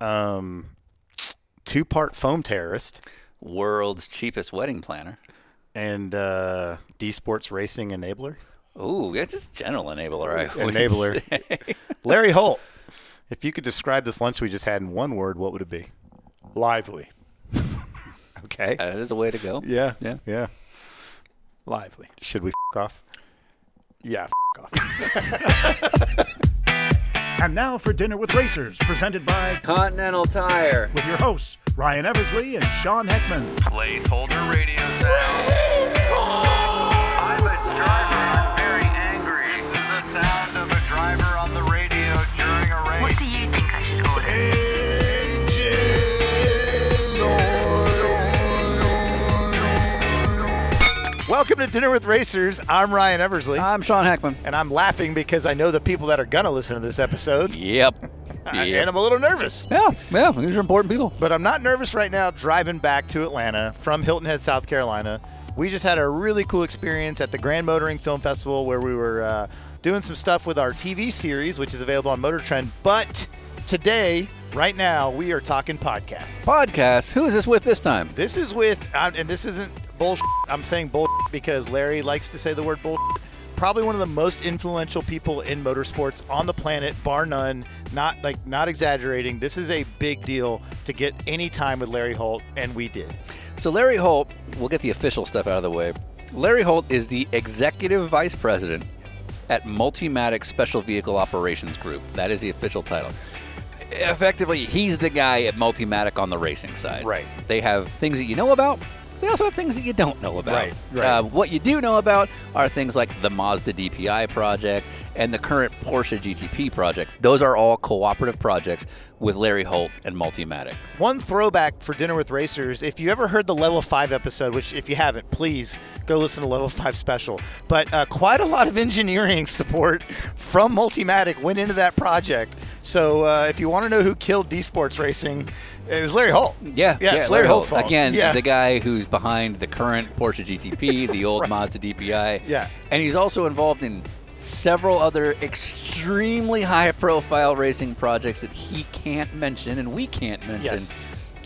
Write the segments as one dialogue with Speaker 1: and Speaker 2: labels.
Speaker 1: um, two part foam terrorist,
Speaker 2: World's cheapest wedding planner.
Speaker 1: and uh, D Sports Racing enabler.
Speaker 2: Ooh, yeah, just general enabler. I would
Speaker 1: Enabler.
Speaker 2: say.
Speaker 1: Larry Holt, if you could describe this lunch we just had in one word, what would it be?
Speaker 3: Lively.
Speaker 1: Okay.
Speaker 2: that is a way to go.
Speaker 1: yeah.
Speaker 2: yeah.
Speaker 1: Yeah.
Speaker 3: Lively.
Speaker 1: Should we f- off?
Speaker 3: Yeah, f- off.
Speaker 4: And now for Dinner with Racers, presented by
Speaker 2: Continental Tire.
Speaker 4: with your hosts Ryan Eversley and Sean Heckman.
Speaker 5: Placeholder radio sound. I'm a driver.
Speaker 1: Welcome to Dinner with Racers. I'm Ryan Eversley.
Speaker 2: I'm Sean Heckman.
Speaker 1: and I'm laughing because I know the people that are going to listen to this episode.
Speaker 2: Yep.
Speaker 1: And I'm a little nervous.
Speaker 2: Yeah, yeah, these are important people.
Speaker 1: But I'm not nervous right now driving back to Atlanta from Hilton Head, South Carolina. We just had a really cool experience at the Grand Motoring Film Festival where we were uh, doing some stuff with our TV series, which is available on Motor Trend. But today, right now, we are talking podcasts.
Speaker 2: Podcasts? Who is this with this time?
Speaker 1: This is with, uh, and this isn't bullshit. I'm saying bullshit because Larry likes to say the word bullshit. Probably one of the most influential people in motorsports on the planet, bar none. Not like not exaggerating. This is a big deal to get any time with Larry Holt, and we did.
Speaker 2: So Larry Holt, we'll get the official stuff out of the way. Larry Holt is the executive vice president at Multimatic Special Vehicle Operations Group. That is the official title. Effectively, he's the guy at Multimatic on the racing side.
Speaker 1: Right.
Speaker 2: They have things that you know about. They also have things that you don't know about.
Speaker 1: Right, right.
Speaker 2: Uh, what you do know about are things like the Mazda DPI project and the current Porsche GTP project. Those are all cooperative projects with Larry Holt and Multimatic.
Speaker 1: One throwback for Dinner with Racers. If you ever heard the Level 5 episode, which if you haven't, please go listen to Level 5 special. But uh, quite a lot of engineering support from Multimatic went into that project. So uh, if you want to know who killed D Sports Racing, it was Larry Holt.
Speaker 2: Yeah,
Speaker 1: yeah, it's Larry, Holt's fault.
Speaker 2: Again,
Speaker 1: yeah.
Speaker 2: the guy who's behind the current Porsche GTP, the old Mazda DPI.
Speaker 1: Yeah.
Speaker 2: And he's also involved in several other extremely high profile racing projects that he can't mention and we can't mention.
Speaker 1: Yes.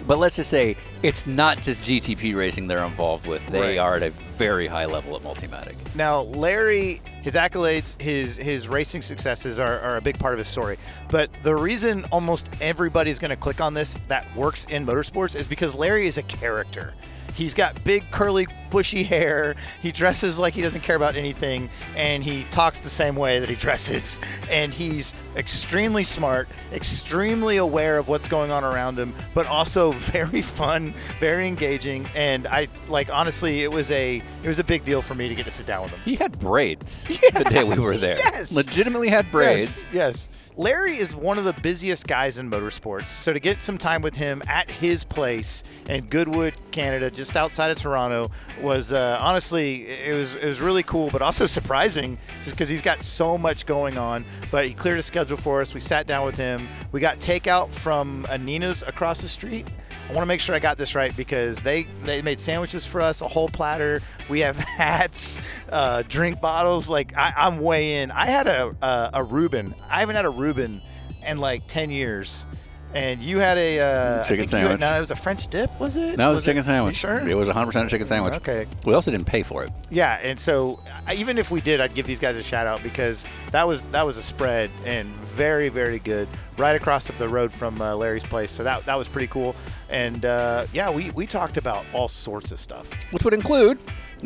Speaker 2: But let's just say it's not just GTP racing they're involved with. They
Speaker 1: Right.
Speaker 2: are at a very high level at Multimatic.
Speaker 1: Now, Larry, his accolades, his his racing successes are, are a big part of his story. But the reason almost everybody's going to click on this that works in motorsports is because Larry is a character. He's got big, curly, bushy hair. He dresses like he doesn't care about anything, and he talks the same way that he dresses. And he's extremely smart, extremely aware of what's going on around him, but also very fun, very engaging. And I like honestly, it was a it was a big deal for me to get to sit down with him.
Speaker 2: He had braids the day we were there.
Speaker 1: Yes.
Speaker 2: Legitimately had braids.
Speaker 1: Yes, yes. Larry is one of the busiest guys in motorsports. So to get some time with him at his place in Goodwood, Canada, just outside of Toronto, was uh, honestly it was it was really cool, but also surprising, just because he's got so much going on. But he cleared a schedule for us. We sat down with him. We got takeout from Annina's across the street. I want to make sure I got this right because they they made sandwiches for us, a whole platter. We have hats, uh, drink bottles. Like I, I'm way in. I had a, a a Reuben. I haven't had a Reuben in like ten years. And you had a uh,
Speaker 2: Chicken
Speaker 1: you had-
Speaker 2: sandwich.
Speaker 1: no, it was a French dip, was it?
Speaker 2: No, it was, a chicken
Speaker 1: You
Speaker 2: sandwich.
Speaker 1: sure?
Speaker 2: It was 100% a chicken sandwich.
Speaker 1: Okay.
Speaker 2: We also didn't pay for it.
Speaker 1: Yeah, and so I- even if we did, I'd give these guys a shout out because that was that was a spread and very very good, right across the road from uh, Larry's place. So that that was pretty cool. And uh, yeah, we we talked about all sorts of stuff.
Speaker 2: which would include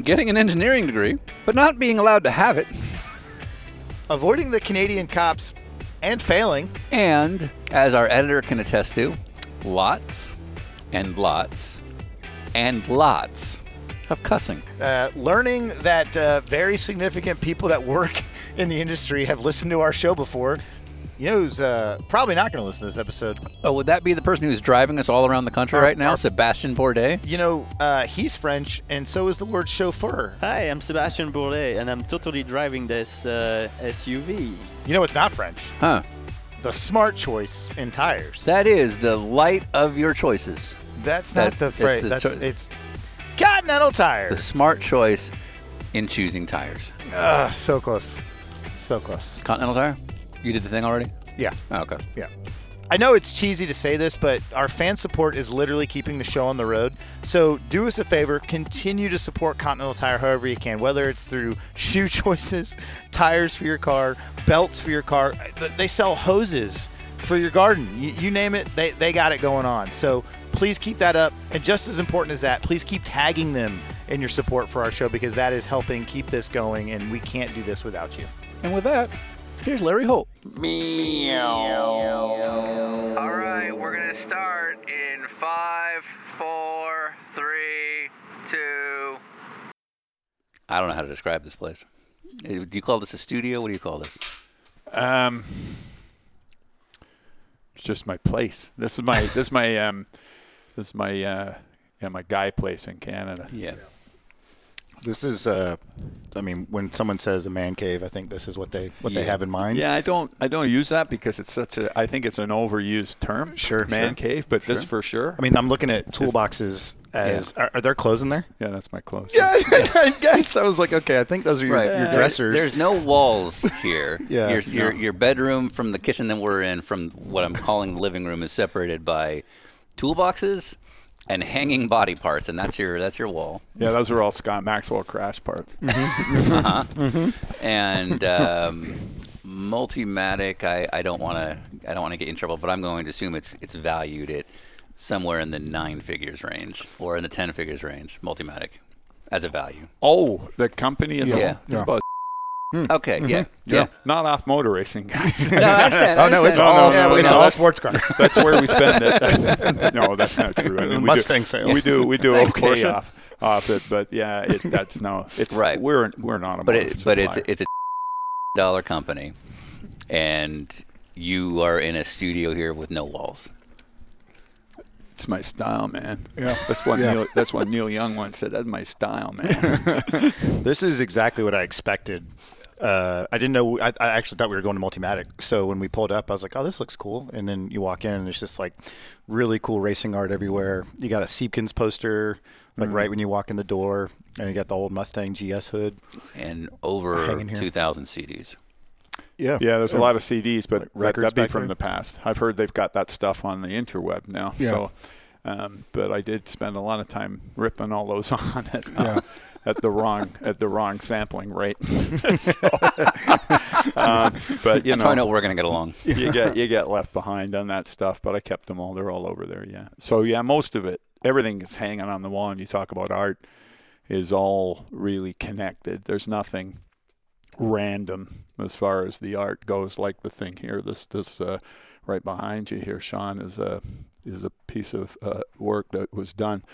Speaker 2: getting an engineering degree, but not being allowed to have it,
Speaker 1: Avoiding the Canadian cops and failing.
Speaker 2: and as our editor can attest to, lots and lots and lots of cussing.
Speaker 1: Uh, learning that uh, very significant people that work in the industry have listened to our show before. You know who's uh, probably not going to listen to this episode?
Speaker 2: Oh, would that be the person who's driving us all around the country
Speaker 1: Our-
Speaker 2: right now,
Speaker 1: our-
Speaker 2: Sebastian Bourdais?
Speaker 1: You know, uh, he's French, and so is the word chauffeur.
Speaker 3: Hi, I'm Sebastian Bourdais, and I'm totally driving this uh, SUV.
Speaker 1: You know, it's not French.
Speaker 2: Huh.
Speaker 1: The smart choice in tires.
Speaker 2: That is the light of your choices.
Speaker 1: That's not
Speaker 2: That's-
Speaker 1: the
Speaker 2: it's
Speaker 1: phrase.
Speaker 2: the
Speaker 1: That's
Speaker 2: cho-
Speaker 1: it's Continental Tire.
Speaker 2: The
Speaker 1: tires.
Speaker 2: smart choice in choosing tires.
Speaker 1: Ugh, so close, so close.
Speaker 2: Continental Tire? You did the thing already?
Speaker 1: Yeah,
Speaker 2: Oh, okay.
Speaker 1: yeah. I know it's cheesy to say this, but our fan support is literally keeping the show on the road. So do us a favor, continue to support Continental Tire however you can, whether it's through shoe choices, tires for your car, belts for your car. They sell hoses for your garden. You, you name it, they, they got it going on. So please keep that up. And just as important as that, please keep tagging them in your support for our show because that is helping keep this going, and we can't do this without you.
Speaker 2: And with that, here's Larry Holt. Meow.
Speaker 5: All right, we're gonna start in five, four, three, two.
Speaker 2: I don't know how to describe this place. Uh, Do you call this a studio? What do you call this?
Speaker 6: Um, it's just my place. This is my this is my um, this is my uh, yeah my guy place in Canada.
Speaker 2: Yeah.
Speaker 1: This is, uh, I mean, when someone says a man cave, I think this is what they what they have in mind.
Speaker 6: Yeah, I don't I don't use that because it's such a I think it's an overused term.
Speaker 1: Sure,
Speaker 6: man
Speaker 1: sure.
Speaker 6: cave, but this for sure.
Speaker 1: I mean, I'm looking at toolboxes as are, are there clothes in there?
Speaker 6: yeah, that's my clothes.
Speaker 1: Yeah, I guess I was like, okay, I think those are your, your dressers.
Speaker 2: There's no walls here.
Speaker 1: Yeah.
Speaker 2: Your, your,
Speaker 1: No.
Speaker 2: your bedroom from the kitchen that we're in, from what I'm calling the living room, is separated by toolboxes and hanging body parts, and that's your that's your wall.
Speaker 6: Yeah, those are all Scott Maxwell crash parts. Mm-hmm. Mm-hmm. Uh-huh.
Speaker 2: And um, Multimatic, I, I don't want to I don't want to get in trouble, but I'm going to assume it's it's valued at somewhere in the nine figures range or in the ten figures range. Multimatic as a value.
Speaker 6: Oh, the company is
Speaker 2: Yeah.
Speaker 6: all
Speaker 2: Yeah.
Speaker 6: It's about
Speaker 2: Okay, mm-hmm. yeah, yeah.
Speaker 6: not off motor racing, guys.
Speaker 2: No, I understand. I
Speaker 1: oh no, it's
Speaker 2: understand.
Speaker 1: all
Speaker 6: no, no,
Speaker 1: it's
Speaker 6: no,
Speaker 1: all
Speaker 6: that's-
Speaker 1: sports car.
Speaker 6: that's where we spend it. That's, no, that's not true. I mean, we
Speaker 1: Mustang
Speaker 6: do,
Speaker 1: sales.
Speaker 6: We do we do
Speaker 2: Thanks,
Speaker 6: okay
Speaker 2: Porsche.
Speaker 6: off off it, but yeah, it, that's no. It's
Speaker 2: Right.
Speaker 6: We're we're not a
Speaker 2: but it, but it's it's a dollar company, and you are in a studio here with no walls.
Speaker 6: it's my style, man. Yeah, that's what Neil, that's what Neil Young once said. That's my style, man.
Speaker 1: This is exactly what I expected. Uh, I didn't know. I, I actually thought we were going to Multimatic. So when we pulled up, I was like, "Oh, this looks cool." And then you walk in, and it's just like really cool racing art everywhere. You got a Siebken's poster, like right when you walk in the door, and you got the old Mustang GS hood.
Speaker 2: And over 2,000 CDs.
Speaker 6: Yeah, yeah. there's a lot of CDs, but that,
Speaker 1: records
Speaker 6: that'd be from
Speaker 1: there?
Speaker 6: the past. I've heard they've got that stuff on the interweb now.
Speaker 1: Yeah.
Speaker 6: So, um, but I did spend a lot of time ripping all those on at, uh, at the wrong at the wrong sampling rate. So, um, but you
Speaker 2: That's how I
Speaker 6: know,
Speaker 2: know we're going to get along.
Speaker 6: you get you get left behind on that stuff. But I kept them all; they're all over there. Yeah. So yeah, most of it, everything is hanging on the wall. And you talk about art, is all really connected. There's nothing random as far as the art goes. Like the thing here, this this uh, right behind you here, Sean, is a is a piece of uh, work that was done.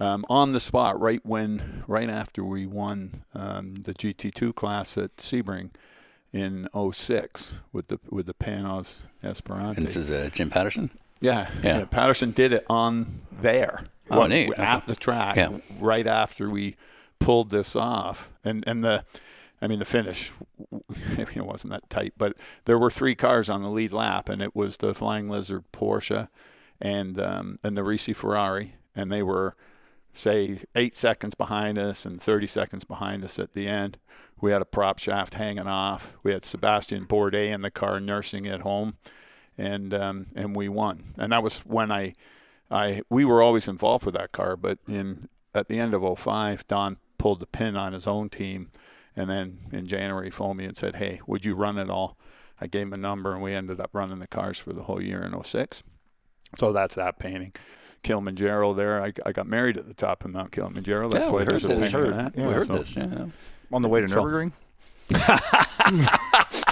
Speaker 6: Um, on the spot, right when, right after we won um, the GT2 class at Sebring in 06 with the with the Panoz Esperante.
Speaker 2: And this is uh, Jim Patterson.
Speaker 6: Yeah,
Speaker 2: Yeah.
Speaker 6: yeah. Patterson did it on there.
Speaker 2: Oh,
Speaker 6: What-
Speaker 2: neat.
Speaker 6: At the track,
Speaker 2: Yeah.
Speaker 6: right after we pulled this off, and and the, I mean the finish, it wasn't that tight, but there were three cars on the lead lap, and it was the Flying Lizard Porsche, and um, and the Risi Ferrari, and they were, say, eight seconds behind us and 30 seconds behind us at the end. We had a prop shaft hanging off. We had Sebastian Bourdais in the car nursing it home and um, and we won. And that was when I, I we were always involved with that car, but in at the end of 05, Don pulled the pin on his own team, and then in January he phoned me and said, "Hey, would you run it all?" I gave him a number, and we ended up running the cars for the whole year in 06. So that's that painting. Kilimanjaro there. I, I got married at the top of Mount Kilimanjaro. That's
Speaker 2: Yeah,
Speaker 6: why
Speaker 2: we
Speaker 6: there's a
Speaker 2: heard
Speaker 6: picture of
Speaker 1: Heard.
Speaker 6: that.
Speaker 1: Yeah,
Speaker 2: we heard
Speaker 6: so-
Speaker 2: this. Yeah.
Speaker 1: On the way to
Speaker 6: So-
Speaker 1: Nurburgring.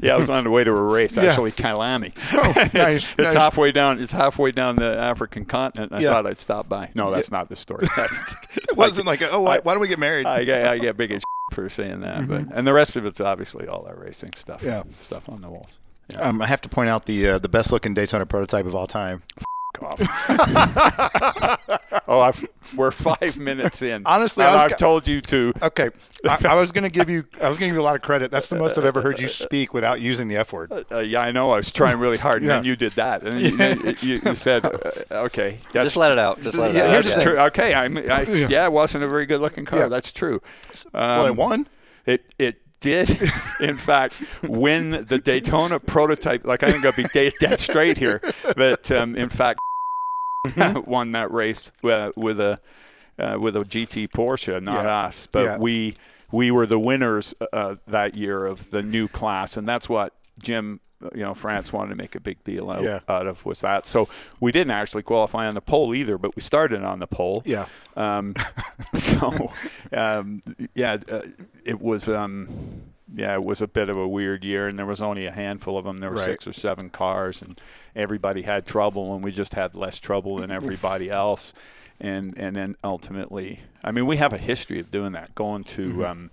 Speaker 6: Yeah, I was on the way to a race,
Speaker 1: Yeah.
Speaker 6: actually, Kyalami. it's,
Speaker 1: nice,
Speaker 6: it's
Speaker 1: nice.
Speaker 6: halfway down. It's halfway down the African continent. and I
Speaker 1: Yeah.
Speaker 6: thought I'd stop by. No, that's not the story. That's,
Speaker 1: It wasn't like, oh, why, why don't we get married?
Speaker 6: I get I get big as for saying that, but and the rest of it's obviously all that racing stuff.
Speaker 1: Yeah.
Speaker 6: stuff on the walls. Yeah.
Speaker 1: um, I have to point out the uh, the best looking Daytona prototype of all time.
Speaker 6: oh, I've, we're five minutes in.
Speaker 1: Honestly,
Speaker 6: and
Speaker 1: I
Speaker 6: I've
Speaker 1: ca-
Speaker 6: told you to.
Speaker 1: Okay, I, I was gonna give you I was gonna give you a lot of credit. That's the most I've ever heard you speak without using the F word.
Speaker 6: Uh, yeah, I know. I was trying really hard, and
Speaker 1: Yeah.
Speaker 6: then you did that, and then you, you, you said, uh, "Okay, that's,
Speaker 2: Just let it out. Just let it
Speaker 1: Yeah,
Speaker 2: out.
Speaker 1: here's
Speaker 6: that's true." Okay, I'm, I, yeah. it wasn't a very good looking car.
Speaker 1: Yeah.
Speaker 6: That's true.
Speaker 1: well, it
Speaker 6: Um,
Speaker 1: won.
Speaker 6: It it did, in fact, win the Daytona prototype. Like I think I'll be dead, dead straight here, but um, in fact, won that race uh, with a uh, with a GT Porsche, not
Speaker 7: Yeah.
Speaker 6: us. But
Speaker 7: Yeah.
Speaker 6: we we were the winners uh, that year of the new class, and that's what Jim. You know, France wanted to make a big deal out,
Speaker 7: Yeah.
Speaker 6: out of was that. So we didn't actually qualify on the pole either, but we started on the pole.
Speaker 7: Yeah.
Speaker 6: Um, so, um, yeah, uh, it was. Um, yeah, it was a bit of a weird year, and there was only a handful of them. There were
Speaker 7: Right.
Speaker 6: six or seven cars, and everybody had trouble, and we just had less trouble than everybody else. And and then ultimately, I mean, we have a history of doing that, going to um,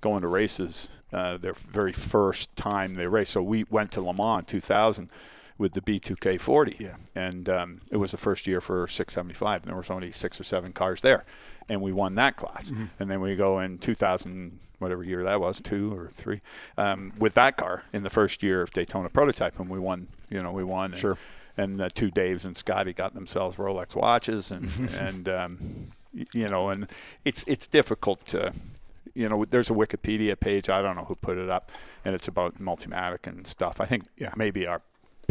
Speaker 6: going to races. Uh, their very first time they raced. So we went to Le Mans 2000 with the B2K40,
Speaker 7: Yeah.
Speaker 6: and um, it was the first year for 675. And there was only six or seven cars there, and we won that class.
Speaker 7: Mm-hmm.
Speaker 6: And then we go in 2000, whatever year that was, two or three, um, with that car in the first year of Daytona prototype, and we won. You know, we won. And,
Speaker 7: Sure.
Speaker 6: And the two Daves and Scotty got themselves Rolex watches, and and um, you know, and it's it's difficult to you know, there's a Wikipedia page. I don't know who put it up, and it's about Multimatic and stuff. I think
Speaker 7: Yeah.
Speaker 6: maybe our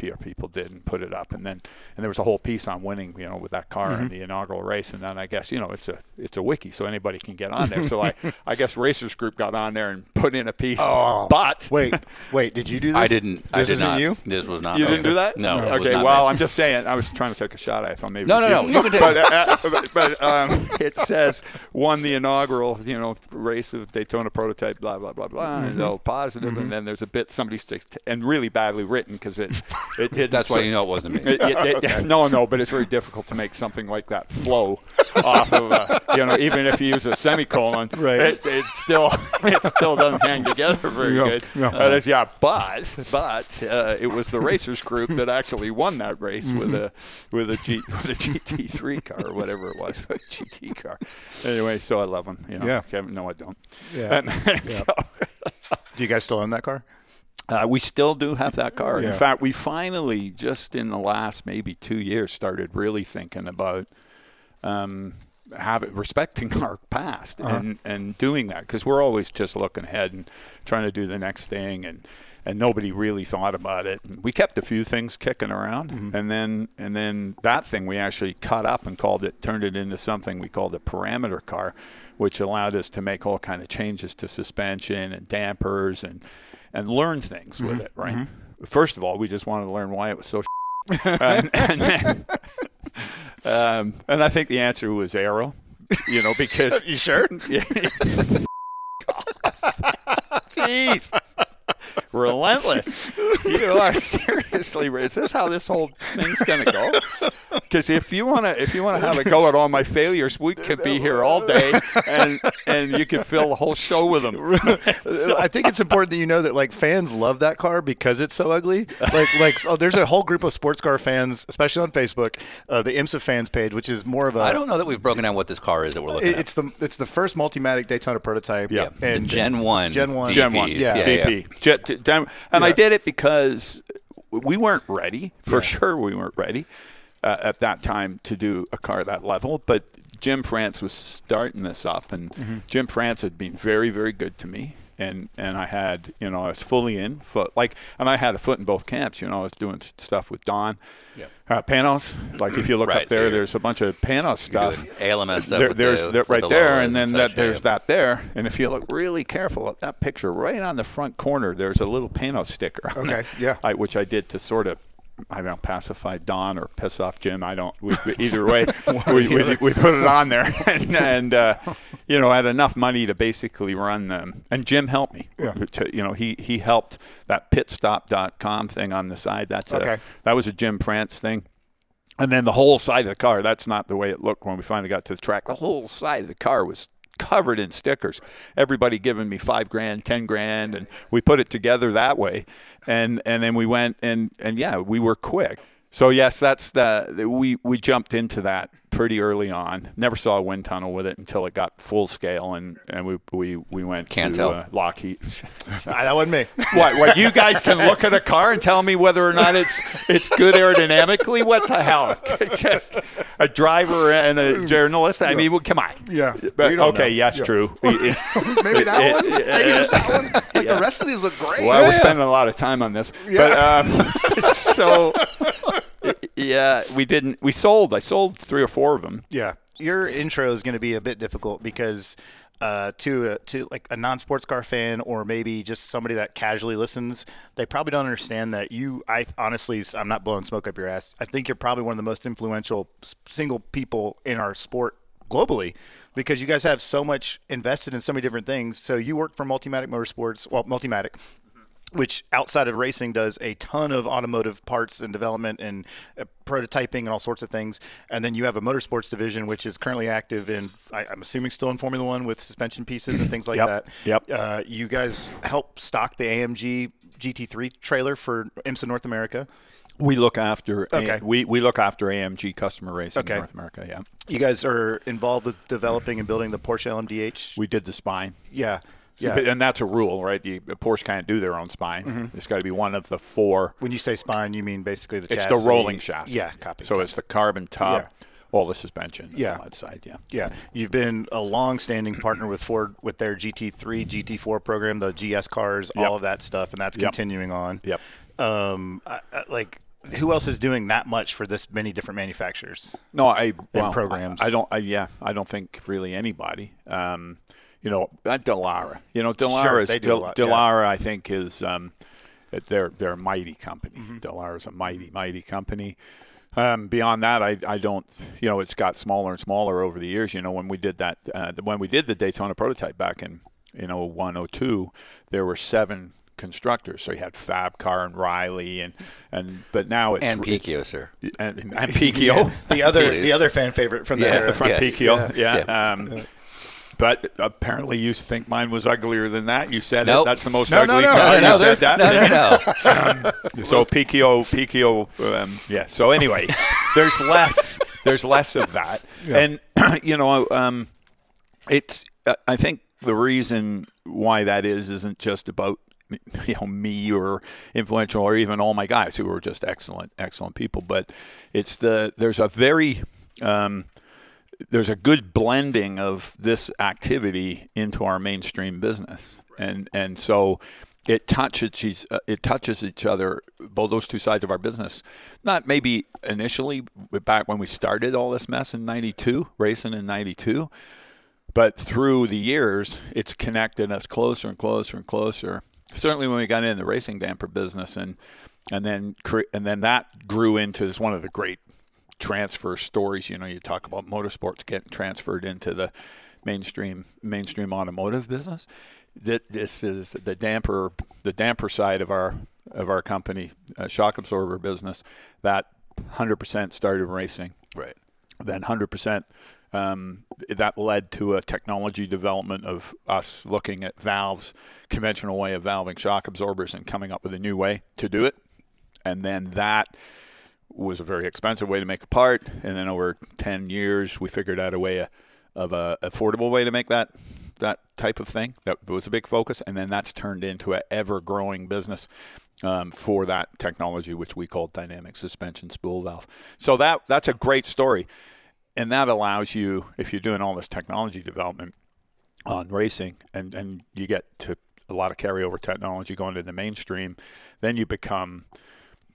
Speaker 6: PR people did and put it up, and then and there was a whole piece on winning, you know, with that car
Speaker 7: Mm-hmm.
Speaker 6: in the inaugural race, and then I guess you know it's a it's a wiki, so anybody can get on there. so I I guess Racers Group got on there and put in a piece,
Speaker 7: Oh,
Speaker 6: but
Speaker 7: Wait, wait. Did you do this?
Speaker 2: I didn't. I did
Speaker 7: isn't
Speaker 2: not.
Speaker 7: you.
Speaker 2: This was not.
Speaker 6: you didn't do that?
Speaker 2: No. it was
Speaker 6: Okay. Well,
Speaker 2: me.
Speaker 6: I'm just saying. I was trying to take a shot. at it. I thought maybe.
Speaker 2: No,
Speaker 6: it
Speaker 2: no,
Speaker 6: you.
Speaker 2: no, you can take-
Speaker 6: but uh, but, but um, it says won the inaugural, you know, race of Daytona prototype. Blah blah blah blah.
Speaker 2: Mm-hmm.
Speaker 6: And all positive, and then there's a bit somebody sticks t- and really badly written because it it did.
Speaker 2: That's why you know it wasn't me.
Speaker 6: It- it- it- No, no, but it's very difficult to make something like that flow off of, uh, you know, even if you use a semicolon,
Speaker 7: Right.
Speaker 6: it, it still it still doesn't hang together very
Speaker 7: Yeah,
Speaker 6: good.
Speaker 7: yeah.
Speaker 6: Uh, there's- yeah, but but uh, it was the racers group that actually won that race with a with a G with a GT3 car or whatever it was, a GT car. Anyway, so I love them. You know,
Speaker 7: Yeah.
Speaker 6: Kevin, no, I don't.
Speaker 7: Yeah.
Speaker 6: And, so,
Speaker 1: Do you guys still own that car?
Speaker 6: Uh, we still do have that car.
Speaker 7: Yeah.
Speaker 6: In fact, we finally, just in the last maybe two years, started really thinking about um, having respecting our past and and doing that because we're always just looking ahead and trying to do the next thing and. And nobody really thought about it. And we kept a few things kicking around, and then and then that thing we actually cut up and called it, turned it into something we called a parameter car, which allowed us to make all kind of changes to suspension and dampers and and learn things with it. Right. First of all, we just wanted to learn why it was so. and, and then, um, and I think the answer was aero. You know, because
Speaker 1: You sure?
Speaker 6: yeah. Jeez. Relentless. You are seriously. Is this how this whole thing's gonna go? Because if you wanna, if you wanna have a go at all my failures, we could be here all day, and and you could fill the whole show with them.
Speaker 1: I think it's important that you know that like fans love that car because it's so ugly. Like like so there's a whole group of sports car fans, especially on Facebook, uh, the IMSA fans page, which is more of a
Speaker 2: I don't know that we've broken down what this car is that we're looking
Speaker 1: it-
Speaker 2: at.
Speaker 1: it's the it's the first Multimatic Daytona prototype.
Speaker 6: Yeah.
Speaker 2: the
Speaker 1: and
Speaker 2: Gen One.
Speaker 1: Gen one.
Speaker 6: Gen one,
Speaker 1: yeah.
Speaker 2: yeah,
Speaker 6: DP. Jet- dem- and I did it because we weren't ready. For sure, we weren't ready uh, at that time to do a car that level. But Jim France was starting this up, and
Speaker 1: Mm-hmm.
Speaker 6: Jim France had been very, very good to me. And, and I had you know I was fully in foot like and I had a foot in both camps you know I was doing stuff with Don,
Speaker 2: Yeah.
Speaker 6: uh, Panoz like if you look
Speaker 2: Right,
Speaker 6: up there
Speaker 2: you're-
Speaker 6: there's a bunch of Panoz stuff
Speaker 2: the ALMS stuff
Speaker 6: There- there's
Speaker 2: the-
Speaker 6: that right
Speaker 2: the
Speaker 6: there and then
Speaker 2: and
Speaker 6: that there's
Speaker 2: yeah.
Speaker 6: that there and if you look really careful at that picture right on the front corner there's a little Panoz sticker
Speaker 1: Okay,
Speaker 6: it,
Speaker 1: yeah.
Speaker 6: I, which I did to sort of I don't pacify Don or piss off Jim. I don't. We, either way, we, we, we put it on there, and, and uh, you know, had enough money to basically run them. And Jim helped me.
Speaker 7: Yeah.
Speaker 6: To, you know, he he helped that pitstop.com thing on the side. That's
Speaker 1: Okay.
Speaker 6: a, that was a Jim France thing. And then the whole side of the car, that's not the way it looked when we finally got to the track. The whole side of the car was covered in stickers. Everybody giving me five grand, ten grand, and we put it together that way. And and then we went and and yeah, we were quick. So yes, that's the we we jumped into that pretty early on. Never saw a wind tunnel with it until it got full scale, and, and we we we went
Speaker 2: Can't
Speaker 6: to
Speaker 2: tell.
Speaker 6: Uh, Lockheed.
Speaker 1: That wasn't me.
Speaker 6: what? What? You guys can look at a car and tell me whether or not it's it's good aerodynamically? What the hell? a driver and a journalist? I mean, well, come on.
Speaker 7: Yeah.
Speaker 6: But, okay,
Speaker 7: know.
Speaker 6: yes,
Speaker 7: Yeah.
Speaker 6: true.
Speaker 7: Maybe that one. Maybe just that one. Like the rest of these look great.
Speaker 6: Well, we're spending a lot of time on this, but um, so yeah, we didn't. We sold. I sold three or four of them.
Speaker 1: Yeah, your intro is going to be a bit difficult because uh, to a, to like a non-sports car fan or maybe just somebody that casually listens, they probably don't understand that you. I honestly, I'm not blowing smoke up your ass. I think you're probably one of the most influential single people in our sport globally because you guys have so much invested in so many different things. So you work for Multimatic Motorsports, well, Multimatic which outside of racing does a ton of automotive parts and development and uh, prototyping and all sorts of things. And then you have a motorsports division, which is currently active in, I, I'm assuming, still in Formula One with suspension pieces and things like
Speaker 6: Yep.
Speaker 1: that.
Speaker 6: Yep.
Speaker 1: Uh, you guys help stock the AMG GT3 trailer for IMSA North America.
Speaker 6: We look after.
Speaker 1: Okay.
Speaker 6: we we look after AMG customer racing
Speaker 1: Okay.
Speaker 6: in North America. Yeah,
Speaker 1: You guys are involved with developing and building the Porsche LMDH.
Speaker 6: we did the spine.
Speaker 1: yeah. Yeah.
Speaker 6: And that's a rule, right? The Porsche can't do their own spine.
Speaker 1: Mm-hmm.
Speaker 6: It's got to be one of the four.
Speaker 1: when you say spine, you mean basically the
Speaker 6: It's
Speaker 1: chassis.
Speaker 6: the rolling chassis.
Speaker 1: Yeah, copy.
Speaker 6: So it's the carbon top,
Speaker 1: Yeah.
Speaker 6: all the suspension,
Speaker 1: Yeah.
Speaker 6: on that side. Yeah.
Speaker 1: Yeah, you've been a long-standing partner with Ford with their GT3, GT4 program, the GS cars,
Speaker 6: Yep.
Speaker 1: all of that stuff, and that's
Speaker 6: Yep.
Speaker 1: continuing on.
Speaker 6: Yep.
Speaker 1: Um, I, I, like, who else is doing that much for this many different manufacturers?
Speaker 6: No, I well,
Speaker 1: programs.
Speaker 6: I, I don't. I, yeah, I don't think really anybody. Um, you know, uh, Dallara. You know, Dallara
Speaker 1: Sure,
Speaker 6: is
Speaker 1: they do a
Speaker 6: Del-
Speaker 1: yeah.
Speaker 6: Dallara. I think is um, they're they're a mighty company.
Speaker 1: Mm-hmm.
Speaker 6: Dallara is a mighty mighty company. Um, beyond that, I, I don't. You know, it's got smaller and smaller over the years. You know, when we did that, uh, when we did the Daytona prototype back in in 01, 02, there were seven constructors. So you had Fabcar and Riley and and but now it's
Speaker 2: And Picchio, sir.
Speaker 6: and, and Picchio.
Speaker 1: The other, the other fan favorite from
Speaker 2: Yeah.
Speaker 1: era.
Speaker 6: the front
Speaker 2: Yes.
Speaker 6: PKO. Yeah.
Speaker 2: Yeah.
Speaker 6: Um, but apparently you think mine was uglier than that. You said
Speaker 2: Nope.
Speaker 6: it. That's the most
Speaker 1: No, no,
Speaker 6: ugly
Speaker 1: no,
Speaker 6: car.
Speaker 1: no,
Speaker 6: you
Speaker 1: no,
Speaker 6: said that.
Speaker 2: No, no, no.
Speaker 6: So PKO, PKO, um, yeah. So anyway, there's less, there's less of that, and you know, um, it's. Uh, I think the reason why that is isn't just about you know me or influential or even all my guys who are just excellent, excellent people, but it's the there's a very um, there's a good blending of this activity into our mainstream business, and and so it touches each, uh, it touches each other, both those two sides of our business. Not maybe initially but back when we started all this mess in '92, racing in '92, but through the years, it's connected us closer and closer and closer. Certainly, when we got in the racing damper business, and and then and then that grew into as one of the great transfer stories. You know, you talk about motorsports getting transferred into the mainstream mainstream automotive business. That this is the damper the damper side of our of our company, uh, shock absorber business. That 100% started racing.
Speaker 2: Right.
Speaker 6: Then 100% um, that led to a technology development of us looking at valves, conventional way of valving shock absorbers, and coming up with a new way to do it. And then that was a very expensive way to make a part. And then over 10 years, we figured out a way of, of a affordable way to make that that type of thing. That was a big focus. And then that's turned into an ever growing business um, for that technology, which we call dynamic suspension spool valve. So that that's a great story. And that allows you, if you're doing all this technology development on racing and, and you get to a lot of carryover technology going to the mainstream, then you become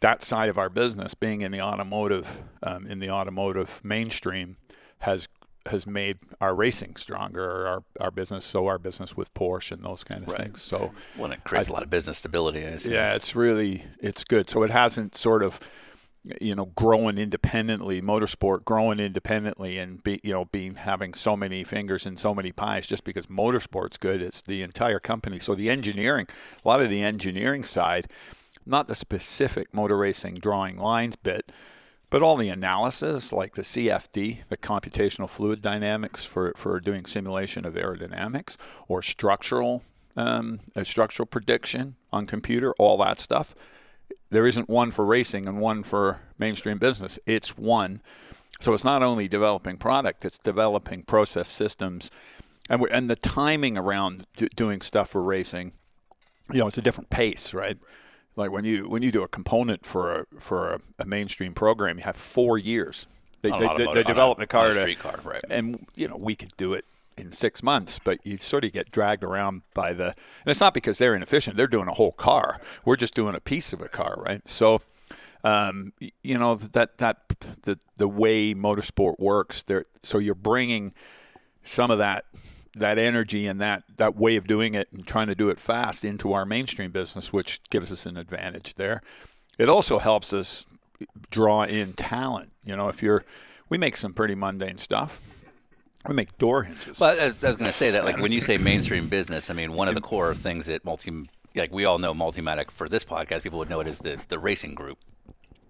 Speaker 6: that side of our business, being in the automotive, um, in the automotive mainstream, has has made our racing stronger, our our business, so our business with Porsche and those kind of
Speaker 2: Right.
Speaker 6: things. So
Speaker 2: Well, it creates a lot of business stability. I see.
Speaker 6: yeah, it's really it's good. So it hasn't sort of you know growing independently, motorsport growing independently, and be you know being having so many fingers in so many pies just because motorsport's good. It's the entire company. So the engineering, a lot of the engineering side, not the specific motor racing drawing lines bit. But all the analysis, like the CFD, the computational fluid dynamics for, for doing simulation of aerodynamics, or structural um, structural prediction on computer, all that stuff, there isn't one for racing and one for mainstream business. It's one. So it's not only developing product; it's developing process systems, and and the timing around do, doing stuff for racing. You know, it's a different pace, right? Like when you when you do a component for a for a, a mainstream program, you have four years. They, they, they, they
Speaker 2: a-
Speaker 6: develop the car to-
Speaker 2: car, right.
Speaker 6: and you know we could do it in six months, but you sort of get dragged around by the. And it's not because they're inefficient; they're doing a whole car. We're just doing a piece of a car, right? So, um, you know that that the the way motorsport works, there. So you're bringing some of that that energy and that that way of doing it and trying to do it fast into our mainstream business, which gives us an advantage there. It also helps us draw in talent. You know, if you're, we make some pretty mundane stuff. We make door hinges.
Speaker 2: Well, I was, was going to say that, like, when you say mainstream business, I mean, one of the core things that multi, like, we all know Multimatic for this podcast, people would know it as the, the racing group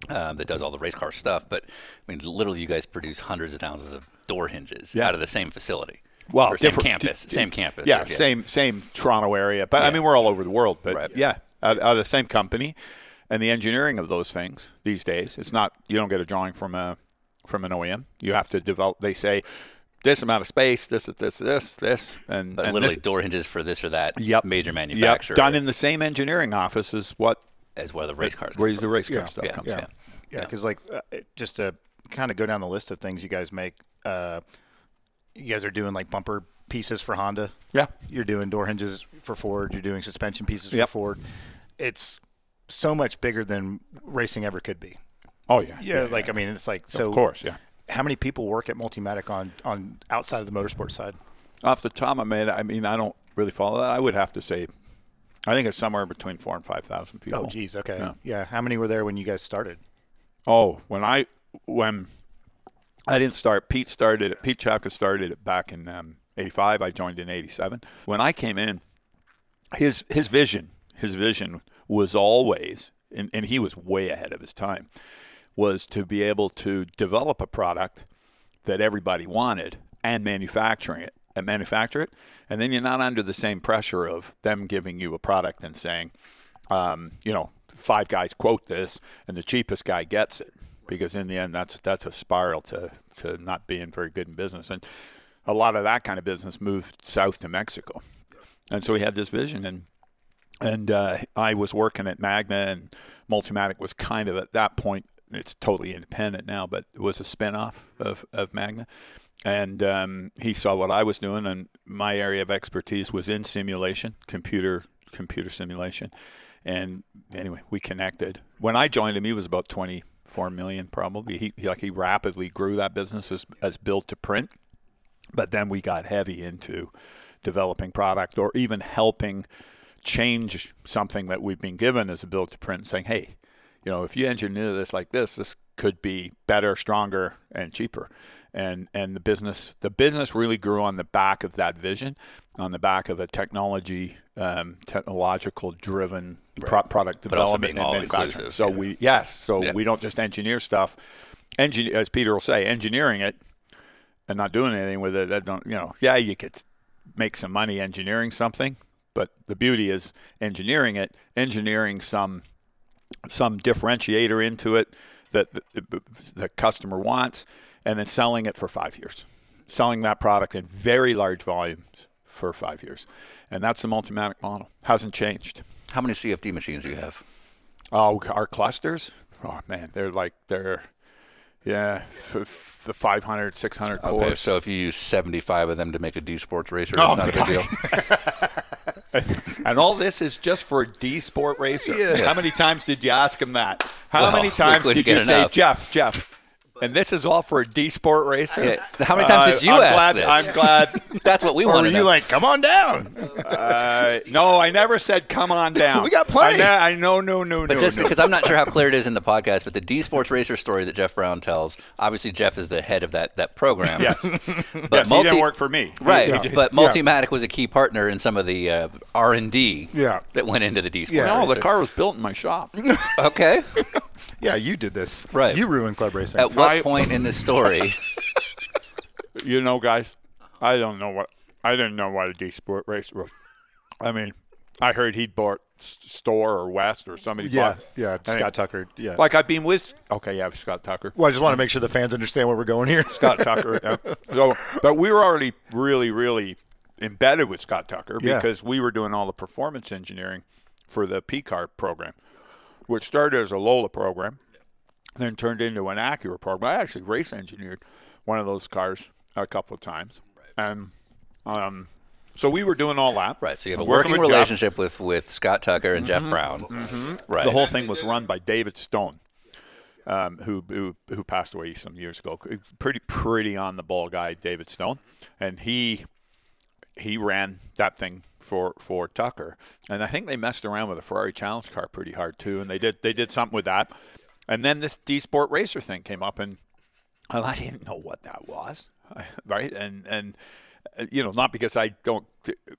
Speaker 2: um, that does all the race car stuff. But, I mean, literally, you guys produce hundreds of thousands of door hinges
Speaker 6: Yeah.
Speaker 2: out of the same facility.
Speaker 6: Well,
Speaker 2: same
Speaker 6: different-
Speaker 2: campus.
Speaker 6: d-
Speaker 2: Same campus.
Speaker 6: Yeah,
Speaker 2: or-
Speaker 6: same same Toronto area, but I mean we're all over the world. But
Speaker 2: Right.
Speaker 6: yeah, out, out of the same company, and the engineering of those things these days, it's not you don't get a drawing from a from an OEM. You have to develop. They say this amount of space, this this this this, and
Speaker 2: But
Speaker 6: and
Speaker 2: literally,
Speaker 6: this,
Speaker 2: door hinges for this or that
Speaker 6: Yep.
Speaker 2: major
Speaker 6: yep,
Speaker 2: manufacturer
Speaker 6: done in the same engineering office as what
Speaker 2: as where the race cars come
Speaker 6: where the race car
Speaker 1: Yeah.
Speaker 6: stuff
Speaker 2: Yeah.
Speaker 6: comes
Speaker 2: Yeah.
Speaker 6: from.
Speaker 1: Yeah, because like uh, just to kind of go down the list of things you guys make, uh, you guys are doing like bumper pieces for Honda.
Speaker 6: Yeah.
Speaker 1: You're doing door hinges for Ford. You're doing suspension pieces
Speaker 6: Yep.
Speaker 1: for Ford. It's so much bigger than racing ever could be.
Speaker 6: Oh yeah,
Speaker 1: Yeah, like I mean, it's like so.
Speaker 6: of course, yeah.
Speaker 1: How many people work at Multimatic on on outside of the motorsport side?
Speaker 6: Off the top of my head, I mean, I don't really follow that. I would have to say, I think it's somewhere between four and five thousand oh, people.
Speaker 1: Oh, geez. Okay.
Speaker 6: Yeah.
Speaker 1: Yeah. How many were there when you guys started?
Speaker 6: Oh, when I when I didn't start, Pete started. it- Pete Czapka started it back in um, '85. I joined in '87. When I came in, his his vision, his vision was always, and, and he was way ahead of his time, was to be able to develop a product that everybody wanted and manufacturing it and manufacture it, and then you're not under the same pressure of them giving you a product and saying, um, you know, five guys quote this and the cheapest guy gets it because in the end that's that's a spiral to to not being very good in business. And a lot of that kind of business moved south to Mexico. And so he had this vision and and uh, I was working at Magna and Multimatic was kind of at that point it's totally independent now but it was a spinoff of, of Magna. And um, he saw what I was doing and my area of expertise was in simulation computer computer simulation. And anyway we connected. When I joined him he was about 24 million probably. He, like he rapidly grew that business as, as built to print. But then we got heavy into developing product or even helping change something that we've been given as a build to print saying hey you know if you engineer this like this this could be better stronger and cheaper and and the business the business really grew on the back of that vision on the back of a technology um, technological driven pro- product development and
Speaker 2: all
Speaker 6: manufacturing so
Speaker 2: yeah.
Speaker 6: we yes so
Speaker 2: Yeah.
Speaker 6: we don't just engineer stuff engine as peter will say engineering it and not doing anything with it, that don't you know? Yeah, you could make some money engineering something, but the beauty is engineering it, engineering some some differentiator into it that the, the, the customer wants, and then selling it for five years, selling that product in very large volumes for five years, and that's the Multimatic model. Hasn't changed.
Speaker 2: How many CFD machines do you have?
Speaker 6: Oh, our clusters. Oh man, they're like they're yeah, f- the 500, 600
Speaker 2: Okay,
Speaker 6: cores.
Speaker 2: so if you use 75 of them to make a D Sports racer,
Speaker 6: Oh,
Speaker 2: it's not a big deal.
Speaker 6: And all this is just for a D Sport racer. How many times did you ask him that? How
Speaker 2: Well,
Speaker 6: many times did you say. Jeff, Jeff? And this is all for a D Sport racer.
Speaker 2: Yeah. How many times did you
Speaker 6: I'm
Speaker 2: ask
Speaker 6: glad,
Speaker 2: this?
Speaker 6: I'm glad.
Speaker 2: That's what we
Speaker 1: Or
Speaker 2: want
Speaker 1: were you
Speaker 2: know.
Speaker 1: like, come on down?
Speaker 6: Uh, no, I never said come on down.
Speaker 1: We got plenty.
Speaker 6: I, ne- I know, no, no, no.
Speaker 2: But
Speaker 6: no.
Speaker 2: just
Speaker 6: no.
Speaker 2: because I'm not sure how clear it is in the podcast, but the D Sports Racer story that Jeff Brown tells, obviously Jeff is the head of that that program.
Speaker 6: yes,
Speaker 2: but
Speaker 6: yes, he didn't work for me.
Speaker 2: right,
Speaker 6: He did-
Speaker 2: but
Speaker 1: Yeah.
Speaker 2: Multimatic was a key partner in some of the uh, R and D
Speaker 1: Yeah.
Speaker 2: that went into the D Sports.
Speaker 1: Yeah.
Speaker 6: no, the car was built in my shop.
Speaker 2: Okay.
Speaker 1: Yeah, you did this.
Speaker 2: Right.
Speaker 1: You ruined club racing.
Speaker 2: At what
Speaker 6: I-
Speaker 2: point in the story?
Speaker 6: you know, guys, I don't know what I didn't know what a D Sport racer was. I mean, I heard he'd bought store or West or somebody.
Speaker 1: Yeah,
Speaker 6: bought-
Speaker 1: yeah,
Speaker 6: I mean,
Speaker 1: Scott Tucker. Yeah.
Speaker 6: Like I've been with. Okay, yeah, Scott Tucker.
Speaker 1: well, I just want to make sure the fans understand where we're going here.
Speaker 6: Scott Tucker. yeah. So, but we were already really, really embedded with Scott Tucker
Speaker 1: Yeah.
Speaker 6: because we were doing all the performance engineering for the P-Car program, which started as a Lola program, then turned into an Acura program. I actually race engineered one of those cars a couple of times, and um, so we were doing all that.
Speaker 2: Right. So you have a
Speaker 6: Working
Speaker 2: working
Speaker 6: with Jeff.
Speaker 2: relationship with, with Scott Tucker and Jeff Brown. Right.
Speaker 6: The whole thing was run by David Stone, um, who, who who passed away some years ago. Pretty pretty on the ball guy, David Stone, and he he ran that thing for for Tucker. And I think they messed around with a Ferrari Challenge car pretty hard too. And they did they did something with that. And then this D Sport Racer thing came up, and and I didn't know what that was, right? And and uh, you know, not because I don't.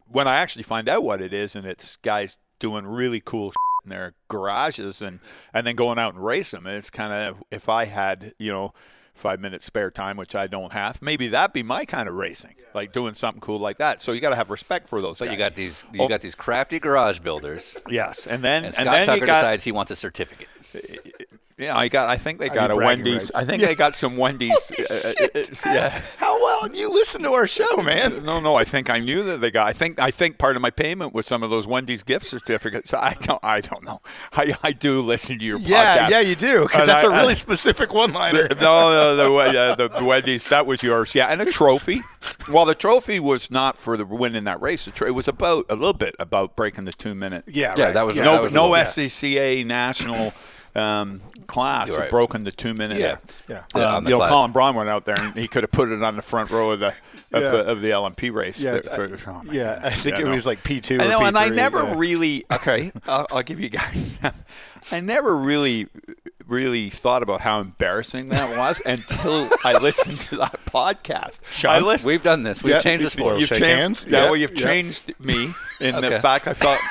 Speaker 6: When I actually find out what it is, and it's guys doing really cool in their garages, and and then going out and race them, and it's kind of if I had, you know. Five minutes spare time, which I don't have. Maybe that'd be my kind of racing, like doing something cool like that. So you got to have respect for those.
Speaker 2: But you got these you
Speaker 6: Oh,
Speaker 2: got these crafty garage builders,
Speaker 6: yes, and then
Speaker 2: and
Speaker 6: and,
Speaker 2: Scott
Speaker 6: then
Speaker 2: Tucker
Speaker 6: you got
Speaker 2: decides he wants a certificate.
Speaker 6: Yeah, I got. I think they got
Speaker 1: be
Speaker 6: a Wendy's.
Speaker 1: rights.
Speaker 6: I think they got some Wendy's. uh, uh, uh, yeah.
Speaker 1: How well you listen to our show, man?
Speaker 6: No, no. I think I knew that they got. I think. I think part of my payment was some of those Wendy's gift certificates. I don't. I don't know. I, I do listen to your
Speaker 1: Yeah,
Speaker 6: podcast.
Speaker 1: yeah, you do, because that's
Speaker 6: I-
Speaker 1: a really
Speaker 6: I-
Speaker 1: specific one-liner.
Speaker 6: no, no, the, uh, the Wendy's that was yours, yeah, and a trophy. Well, the trophy was not for the winning that race. The tro- It was about a little bit about breaking the two minute.
Speaker 1: Yeah,
Speaker 2: Yeah,
Speaker 1: right.
Speaker 2: that was-
Speaker 1: yeah.
Speaker 2: that
Speaker 6: no,
Speaker 2: was
Speaker 6: no
Speaker 2: yeah.
Speaker 6: SCCA national um, class
Speaker 2: You're
Speaker 6: had broken the two minute.
Speaker 1: Yeah, yeah.
Speaker 2: Yeah,
Speaker 6: Um, you know,
Speaker 2: class.
Speaker 6: Colin Braun went out there and he could have put it on the front row of the of,
Speaker 1: Yeah.
Speaker 6: the, of the LMP race.
Speaker 1: Yeah,
Speaker 6: that- for- oh my
Speaker 1: yeah, I think
Speaker 6: Yeah,
Speaker 1: it
Speaker 6: no.
Speaker 1: was like P two.
Speaker 6: I know, and I never
Speaker 1: yeah.
Speaker 6: really. Okay, I'll, I'll give you guys. I never really, really thought about how embarrassing that was until I listened to that podcast. I listened.
Speaker 2: We've done this. We've
Speaker 1: Yeah.
Speaker 2: changed the sport.
Speaker 6: You've
Speaker 1: Shake
Speaker 6: changed.
Speaker 1: hands?
Speaker 6: Yeah,
Speaker 1: Yeah,
Speaker 6: well, you've
Speaker 1: yeah.
Speaker 6: changed me in
Speaker 2: Okay.
Speaker 6: the fact I thought.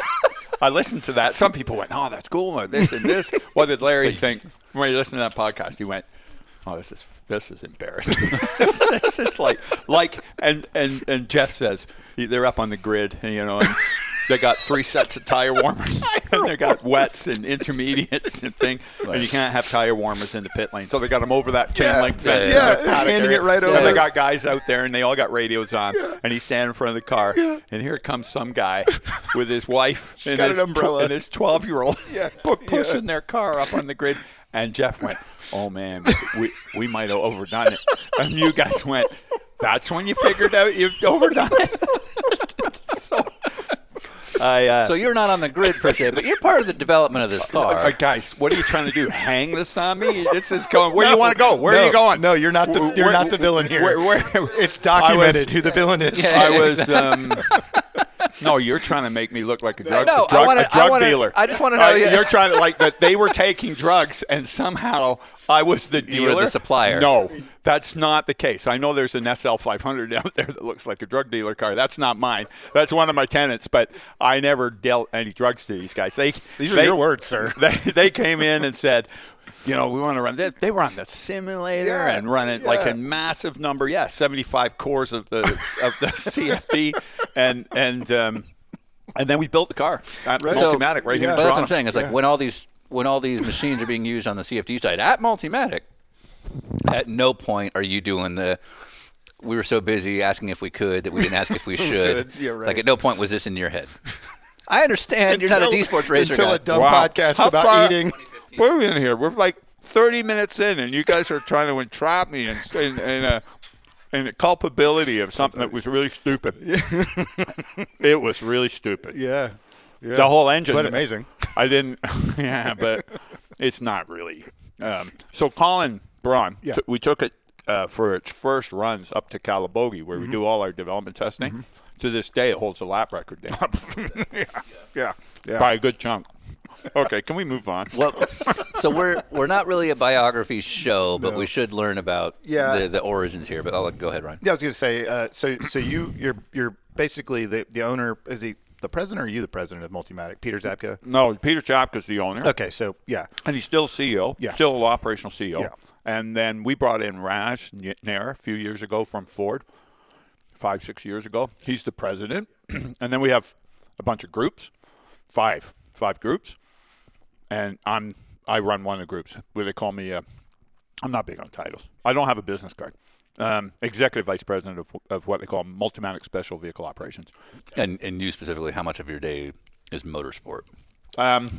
Speaker 6: I listened to that. Some people went, "Oh, that's cool," or this and this. What did Larry think when he listened to that podcast? He went, "Oh, this is this is embarrassing. this is like like." And and and Jeff says they're up on the grid, you know, and they got three sets of tire warmers, and they got wets and intermediates and thing, and you can't have tire warmers in the pit lane, so they got them over that chain
Speaker 1: Yeah,
Speaker 6: link fence.
Speaker 1: yeah,
Speaker 6: in the paddock
Speaker 1: handing it right
Speaker 6: And
Speaker 1: over.
Speaker 6: they got guys out there, and they all got radios on, and he's standing in front of the car, and here comes some guy with his wife and his,
Speaker 1: an umbrella.
Speaker 6: and his twelve-year-old
Speaker 1: Yeah.
Speaker 6: pu- pushing their car up on the grid. And Jeff went, "Oh man, we we might have overdone it." And you guys went, "That's when you figured out you've overdone it." so, I uh,
Speaker 2: So you're not on the grid per se, but you're part of the development of this car.
Speaker 6: uh, guys, what are you trying to do? Hang this on me? This is going. Where do you want to go? Where
Speaker 1: no,
Speaker 6: are you going?
Speaker 1: No, you're not the you're
Speaker 6: where-
Speaker 1: not the villain here.
Speaker 6: Where, where,
Speaker 1: it's documented who the villain is.
Speaker 2: Yeah.
Speaker 6: I was. Um, no, you're trying to make me look like a drug,
Speaker 2: No,
Speaker 6: a drug,
Speaker 2: I wanna-
Speaker 6: a drug
Speaker 2: I wanna-
Speaker 6: dealer.
Speaker 2: I just wanna know,
Speaker 6: Uh,
Speaker 2: yeah.
Speaker 6: You're trying to like that they were taking drugs and somehow I was the
Speaker 2: You were
Speaker 6: dealer.
Speaker 2: the supplier.
Speaker 6: No, that's not the case. I know there's an SL 500 out there that looks like a drug dealer car. That's not mine. That's one of my tenants, but I never dealt any drugs to these guys. They
Speaker 1: These are
Speaker 6: they-
Speaker 1: your words, sir.
Speaker 6: They, they came in and said, you know, we want to run. They, they were on the simulator
Speaker 1: Yeah,
Speaker 6: and running like
Speaker 1: yeah.
Speaker 6: a massive number. Yeah, 75 cores of the of the CFD, and and um, and then we built the car at Multimatic right here in
Speaker 2: that's what I'm saying. It's like when all these when all these machines are being used on the CFD side at Multimatic, at no point are you doing the. We were so busy asking if we could that we didn't ask if we should.
Speaker 1: should. Yeah, right.
Speaker 2: Like at no point was this in your head. I understand you're not a
Speaker 1: Until-
Speaker 2: D sports racer
Speaker 1: until
Speaker 2: guy.
Speaker 1: a dumb
Speaker 6: Wow.
Speaker 1: podcast
Speaker 6: How
Speaker 1: about
Speaker 6: far-
Speaker 1: eating.
Speaker 6: Where are we in here? We're like 30 minutes in, and you guys are trying to entrap me in in, in a in the culpability of something that was really stupid. it was really stupid.
Speaker 1: Yeah, yeah.
Speaker 6: The whole engine.
Speaker 1: but amazing.
Speaker 6: I didn't. Yeah, but it's not really. Um, so Colin Braun,
Speaker 1: Yeah.
Speaker 6: t- we took it uh, for its first runs up to Calabogie, where
Speaker 1: Mm-hmm.
Speaker 6: we do all our development testing. To this day, it holds a lap record there
Speaker 1: Yeah, yeah.
Speaker 6: by a good chunk. Okay, can we move on?
Speaker 2: Well, so we're we're not really a biography show, but we should learn about
Speaker 1: Yeah.
Speaker 2: the, the origins here. But I'll let, go ahead, Ryan.
Speaker 1: Yeah, I was going to say. Uh, so, so you, you're, you're basically the, the owner. Is he the president, or are you the president of Multimatic? Peter Zabka.
Speaker 6: No, Peter Czapka's the owner.
Speaker 1: Okay, so yeah,
Speaker 6: And he's still CEO,
Speaker 1: Yeah.
Speaker 6: still operational CEO.
Speaker 1: Yeah.
Speaker 6: And then we brought in Raj Nair a few years ago from Ford, five, six years ago. He's the president. and then we have a bunch of groups, five, five groups, and I'm I run one of the groups. Where they call me, uh, I'm not big on titles. I don't have a business card. Um, executive vice president of, of what they call Multimatic Special Vehicle Operations.
Speaker 2: And and you specifically, how much of your day is motorsport?
Speaker 6: Um,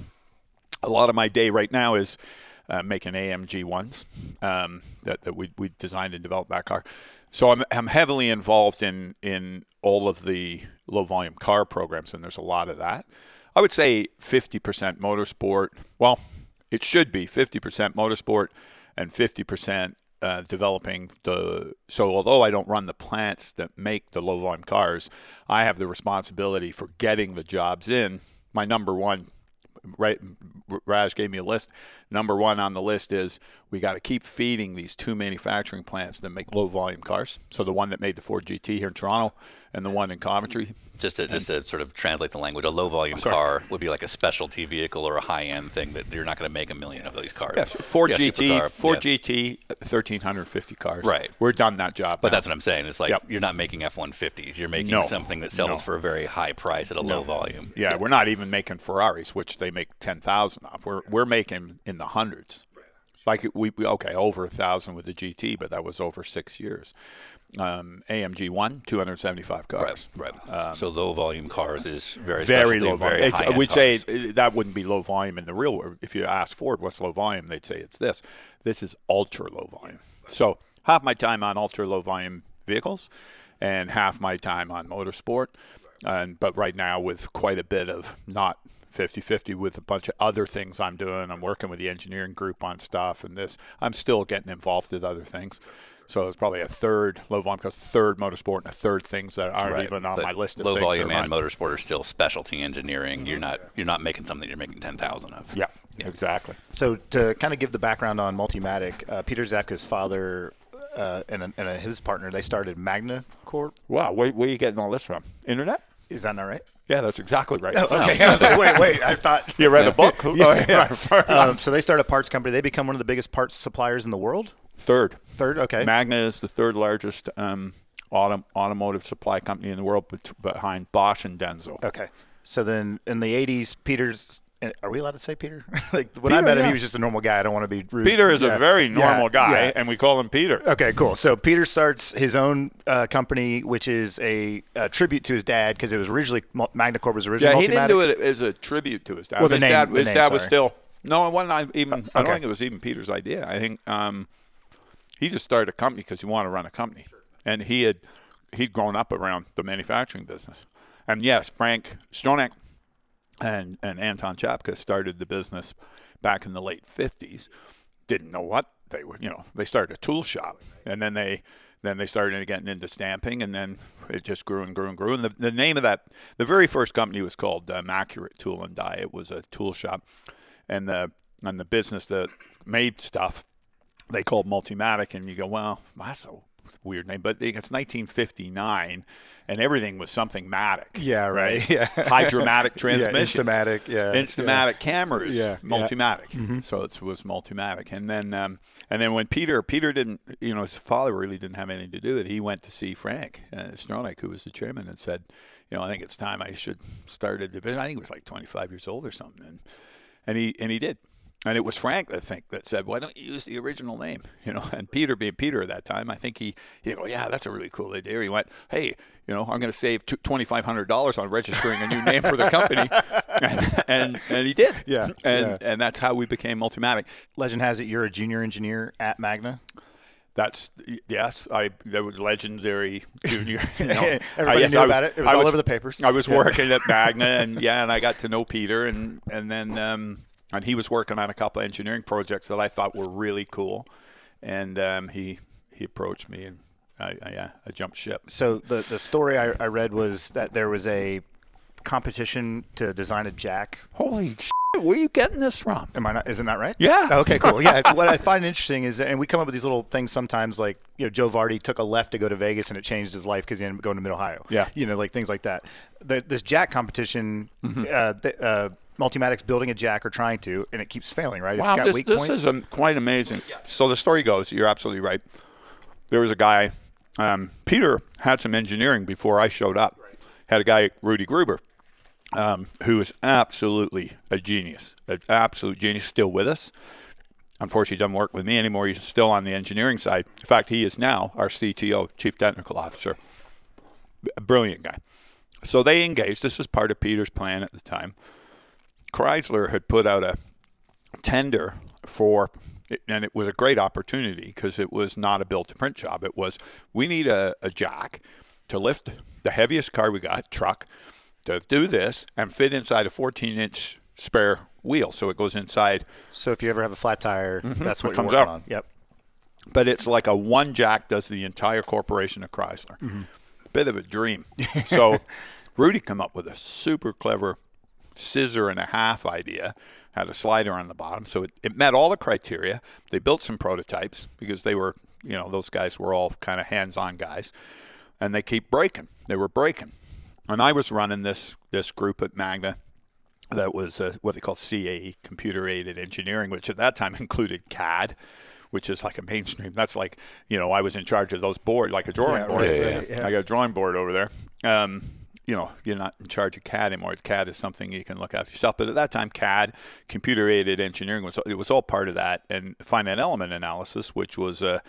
Speaker 6: a lot of my day right now is uh, making AMG ones um, that, that we, we designed and developed that car. So I'm, I'm heavily involved in in all of the low volume car programs, and there's a lot of that. I would say 50% motorsport. Well, it should be 50% motorsport and 50% uh, developing the. So although I don't run the plants that make the low volume cars, I have the responsibility for getting the jobs in. My number one right Raj gave me a list. Number one on the list is we got to keep feeding these two manufacturing plants that make low volume cars. So the one that made the Ford GT here in Toronto and the one in Coventry.
Speaker 2: Just to just to sort of translate the language, a low volume car would be like a specialty vehicle or a high end thing that you're not going to make a million of these cars.
Speaker 6: Ford
Speaker 2: Yeah,
Speaker 6: GT, Ford
Speaker 2: yeah.
Speaker 6: GT, 1350 cars.
Speaker 2: Right.
Speaker 6: We're done that job.
Speaker 2: But
Speaker 6: now.
Speaker 2: that's what I'm saying. It's like
Speaker 6: Yep.
Speaker 2: you're not making F-150s. You're making
Speaker 6: No.
Speaker 2: something that sells
Speaker 6: No.
Speaker 2: for a very high price at a low volume.
Speaker 6: Yeah, we're not even making Ferraris, which they make ten thousand of. We're we're making in the hundreds. Like we, we okay over a thousand with the GT, but that was over six years. Um, AMG one, two hundred seventy five cars.
Speaker 2: Right, right. so low volume cars is very
Speaker 6: Um, Very low volume.
Speaker 2: Very high-end
Speaker 6: we'd say that wouldn't be low volume in the real world. If you ask Ford what's low volume, they'd say it's this. This is ultra low volume. So half my time on ultra low volume vehicles, and half my time on motorsport. And but right now with quite a bit of not 50-50 with a bunch of other things I'm doing. I'm working with the engineering group on stuff and this. I'm still getting involved with other things. So it's probably a third low volume, a third motorsport, and a third things that aren't
Speaker 2: Right,
Speaker 6: even on
Speaker 2: but
Speaker 6: my list of
Speaker 2: low
Speaker 6: things
Speaker 2: volume and
Speaker 6: are
Speaker 2: motorsport are still specialty engineering. You're not you're not making something you're making ten thousand of.
Speaker 6: Yeah, exactly.
Speaker 1: So to kind of give the background on Multimatic, uh, Peter Czapka's father uh, and, and uh, his partner, they started Magna Corp.
Speaker 6: Wow, where, where are you getting all this from? Internet?
Speaker 1: Is that not right?
Speaker 6: Yeah, that's exactly right.
Speaker 1: Okay, I was like, wait, wait. I thought.
Speaker 6: You read the book?
Speaker 1: yeah. Um, so they start a parts company. They become one of the biggest parts suppliers in the world.
Speaker 6: Third.
Speaker 1: Third, okay.
Speaker 6: Magna is the third largest um, autom- automotive supply company in the world, bet- behind Bosch and Denso.
Speaker 1: Okay. So then in the 80s, Peter's. And Are we allowed to say Peter? like when I met him,
Speaker 6: yeah.
Speaker 1: he was just a normal guy. I don't want to be rude.
Speaker 6: Peter is
Speaker 1: Yeah.
Speaker 6: a very
Speaker 1: Yeah,
Speaker 6: normal guy,
Speaker 1: yeah.
Speaker 6: and we call him Peter.
Speaker 1: Okay, cool. So Peter starts his own uh, company, which is a, a tribute to his dad because it was originally Mul- Magna Corp was
Speaker 6: Yeah, he didn't do it as a tribute to his dad.
Speaker 1: Well, the
Speaker 6: his
Speaker 1: name-
Speaker 6: dad,
Speaker 1: the
Speaker 6: his
Speaker 1: name,
Speaker 6: dad was still no, it wasn't I- even. I don't think it was even Peter's idea. I think um, he just started a company because he wanted to run a company, and he had he'd grown up around the manufacturing business. And yes, Frank Stronach and and Anton Czapka started the business back in the late fifties. Didn't know what they were. You know, they started a tool shop, and then they then they started getting into stamping, and then it just grew and grew and grew. And the, the name of that, the very first company was called um, Accurate Tool and Die. It was a tool shop, and the and the business that made stuff they called Multimatic, and you go, well, that's a weird name, but it's 1959, and everything was something matic.
Speaker 1: Yeah, right. Yeah.
Speaker 6: Hydromatic transmissions.
Speaker 1: Instamatic, yeah,
Speaker 6: Instamatic cameras.
Speaker 1: Yeah, yeah.
Speaker 6: Multimatic. So it was Multimatic, and then um, and then when Peter Peter didn't, you know, his father really didn't have anything to do with it. He went to see Frank uh, Stronach, who was the chairman, and said, you know, I think it's time I should start a division. I think he was like 25 years old or something, and and he and he did. And it was Frank, I think, that said, "Why don't you use the original name?" You know, and Peter, being Peter at that time, I think he he go, "Yeah, that's a really cool idea." He went, "Hey, you know, I'm going to save twenty five hundred dollars on registering a new name for the company," and, and and he did.
Speaker 1: Yeah,
Speaker 6: and
Speaker 1: yeah.
Speaker 6: and that's how we became Multimatic.
Speaker 1: Legend has it you're a junior engineer at Magna.
Speaker 6: That's yes, I there was legendary junior. You know,
Speaker 1: Everybody
Speaker 6: I, yes,
Speaker 1: knew
Speaker 6: I
Speaker 1: about it. It was
Speaker 6: I
Speaker 1: all over the papers.
Speaker 6: I was
Speaker 1: Yeah.
Speaker 6: working at Magna, and yeah, and I got to know Peter, and and then um, and he was working on a couple of engineering projects that I thought were really cool, and um, he he approached me, and I, I I jumped ship.
Speaker 1: So the the story I, I read was that there was a competition to design a jack.
Speaker 6: Holy shit, where are you getting this from?
Speaker 1: Am I not? Isn't that right?
Speaker 6: Yeah.
Speaker 1: Okay. Cool. Yeah. what I find interesting is, and we come up with these little things sometimes, like you know, Joe Vardy took a left to go to Vegas, and it changed his life because he ended up going to Mid Ohio.
Speaker 6: Yeah.
Speaker 1: You know, like things like that. The, this jack competition,
Speaker 6: Mm-hmm.
Speaker 1: uh, the, uh, Multimatic's building a jack or trying to, and it keeps failing. Right?
Speaker 6: Wow,
Speaker 1: it's got
Speaker 6: this,
Speaker 1: weak
Speaker 6: this
Speaker 1: points.
Speaker 6: is um, quite amazing. So the story goes, you're absolutely right. There was a guy, um, Peter had some engineering before I showed up. Had a guy, Rudy Gruber, um, who is absolutely a genius, an absolute genius, still with us. Unfortunately, he doesn't work with me anymore. He's still on the engineering side. In fact, he is now our CTO, Chief Technical Officer. A brilliant guy. So they engaged. This was part of Peter's plan at the time. Chrysler had put out a tender for, and it was a great opportunity because it was not a build to print job. It was we need a, a jack to lift the heaviest car we got, truck, to do this and fit inside a 14 inch spare wheel. So it goes inside,
Speaker 1: So if you ever have a flat tire, mm-hmm. that's what
Speaker 6: It
Speaker 1: you're
Speaker 6: comes up.
Speaker 1: on. Yep.
Speaker 6: but it's like a one jack does the entire corporation of Chrysler. Mm-hmm. Bit of a dream. so Rudy come up with a super clever scissor and a half idea. Had a slider on the bottom, so it, it met all the criteria. They built some prototypes because they were, you know, those guys were all kind of hands-on guys, and they keep breaking. They were breaking, and I was running this this group at Magna that was uh, what they call CAE, computer aided engineering, which at that time included CAD, which is like a mainstream. That's like, you know, I was in charge of those board, like a drawing board.
Speaker 2: right,
Speaker 6: I got a drawing board over there. Um, you know, you're not in charge of CAD anymore. CAD is something you can look after yourself. But at that time, CAD, computer aided engineering, was it was all part of that, and finite element analysis, which was a,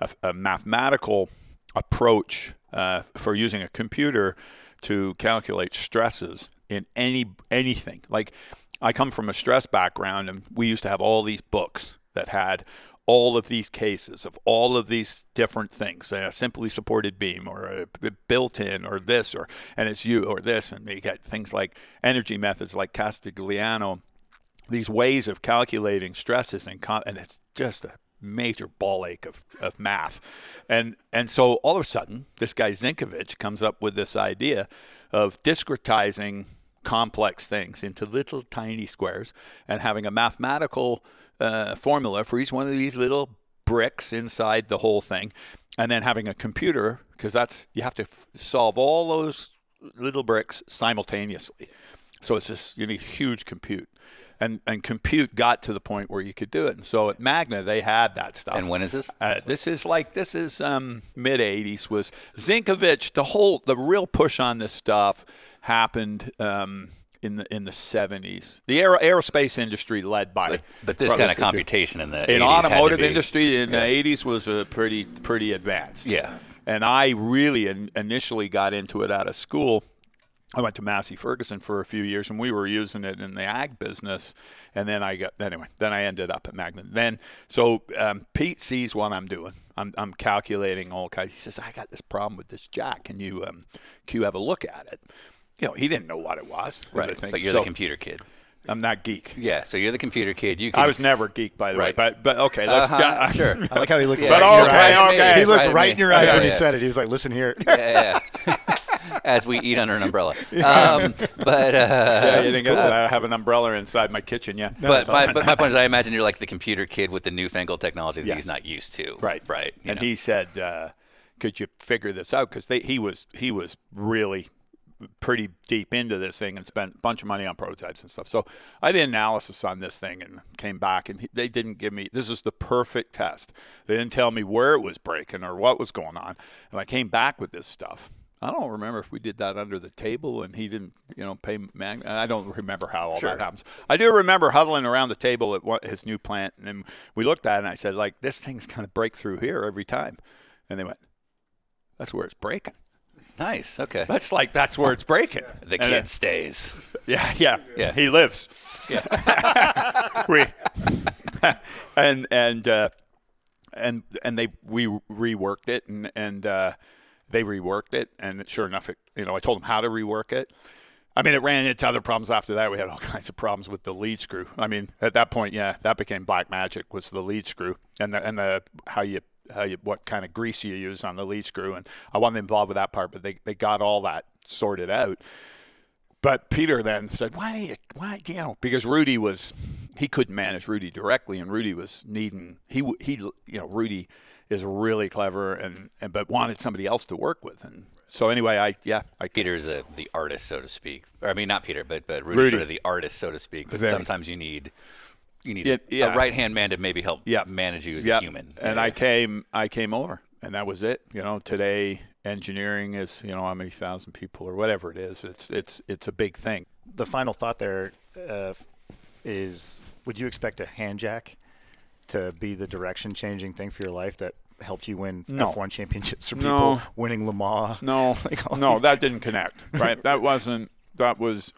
Speaker 6: a, a mathematical approach uh, for using a computer to calculate stresses in any anything. Like I come from a stress background, and we used to have all these books that had all of these cases of all of these different things, a simply supported beam or a built-in or this or and it's you or this, and you get things like energy methods like Castigliano, these ways of calculating stresses and con- and it's just a major ball ache of, of math. And and so all of a sudden, this guy Zienkiewicz comes up with this idea of discretizing complex things into little tiny squares and having a mathematical uh, formula for each one of these little bricks inside the whole thing, and then having a computer because that's you have to f- solve all those little bricks simultaneously. So it's just you need huge compute. And, and compute got to the point where you could do it. And so at Magna, they had that stuff.
Speaker 2: And when is this?
Speaker 6: Uh, this is like this is um, mid '80s. Was Zienkiewicz the whole the real push on this stuff happened um, in the in the '70s. The aero, aerospace industry led by
Speaker 2: But, but this kind of computation in the
Speaker 6: in
Speaker 2: 80s had to
Speaker 6: automotive industry in
Speaker 2: Yeah.
Speaker 6: the '80s was a pretty pretty advanced.
Speaker 2: Yeah.
Speaker 6: and I really in, initially got into it out of school. I went to Massey Ferguson for a few years, and we were using it in the ag business. And then I got anyway. Then I ended up at Magna. Then so um, Pete sees what I'm doing. I'm, I'm calculating all kinds. He says, "I got this problem with this jack. Can you um, can you have a look at it?" You know, he didn't know what it was.
Speaker 2: Right. But you're
Speaker 6: So
Speaker 2: the computer kid.
Speaker 6: I'm not geek.
Speaker 2: Yeah. So you're the computer kid. You can,
Speaker 6: I was never geek, by the
Speaker 2: Right.
Speaker 6: way. But but okay, let's
Speaker 2: Uh-huh, sure.
Speaker 1: I like how he looked
Speaker 2: Yeah,
Speaker 1: right
Speaker 6: But
Speaker 1: in your
Speaker 6: okay,
Speaker 1: eyes.
Speaker 6: okay.
Speaker 1: He looked
Speaker 2: Right
Speaker 1: right,
Speaker 2: in
Speaker 1: in your eyes
Speaker 2: Yeah,
Speaker 1: when he said it. He was like, "Listen here."
Speaker 2: yeah, yeah. As we eat under an umbrella. Um, but uh,
Speaker 6: Yeah, you didn't get. I have an umbrella inside my kitchen. Yeah.
Speaker 2: but, my, but my point is, I imagine you're like the computer kid with the newfangled technology that
Speaker 6: Yes.
Speaker 2: he's not used to.
Speaker 6: Right,
Speaker 2: Right.
Speaker 6: And
Speaker 2: know.
Speaker 6: he said, uh, "Could you figure this out?" Because he was he was really pretty deep into this thing and spent a bunch of money on prototypes and stuff. So I did analysis on this thing and came back, and they didn't give me this is the perfect test. They didn't tell me where it was breaking or what was going on, and I came back with this stuff. I don't remember if we did that under the table and he didn't, you know, pay Mag. I don't remember how all that happens. I do remember huddling around the table at what, his new plant, and then we looked at it and I said, like, this thing's kind of break through here every time, and they went, "That's where it's breaking."
Speaker 2: Nice. Okay.
Speaker 6: That's like that's where it's breaking.
Speaker 2: The kid
Speaker 6: it-
Speaker 2: stays.
Speaker 6: yeah, yeah,
Speaker 2: Yeah.
Speaker 6: He lives.
Speaker 2: Yeah.
Speaker 6: we, and and uh, and and they we reworked it and and uh, they reworked it and sure enough, it, you know, I told them how to rework it. I mean, it ran into other problems after that. We had all kinds of problems with the lead screw. I mean, at that point, yeah, that became black magic was the lead screw and the and the how you how you what kind of grease you use on the lead screw. And I wasn't involved with that part, but they they got all that sorted out. But Peter then said, "Why do you? Why you know?" Because Rudy was he couldn't manage Rudy directly, and Rudy was needing he he you know Rudy is really clever and, and but wanted somebody else to work with, and so anyway, I yeah I
Speaker 2: Peter's a, the artist, so to speak. Or, I mean, not Peter, but but Rudy's
Speaker 6: Rudy.
Speaker 2: sort of the artist, so to speak. But
Speaker 6: Very.
Speaker 2: sometimes you need you need
Speaker 6: Yeah,
Speaker 2: a,
Speaker 6: yeah.
Speaker 2: right hand man to maybe help
Speaker 6: Yeah.
Speaker 2: manage you as
Speaker 6: yeah,
Speaker 2: a human.
Speaker 6: and I came I came over, and that was it. You know, today engineering is you know how many thousand people or whatever it is. It's it's it's a big thing.
Speaker 1: the final thought there uh, is: Would you expect a hand jack to be the direction-changing thing for your life that helped you win
Speaker 6: No.
Speaker 1: F1 championships for people,
Speaker 6: No.
Speaker 1: winning Le Mans?
Speaker 6: No,
Speaker 1: Like
Speaker 6: no,
Speaker 1: these-
Speaker 6: that didn't connect. Right? that wasn't. That was.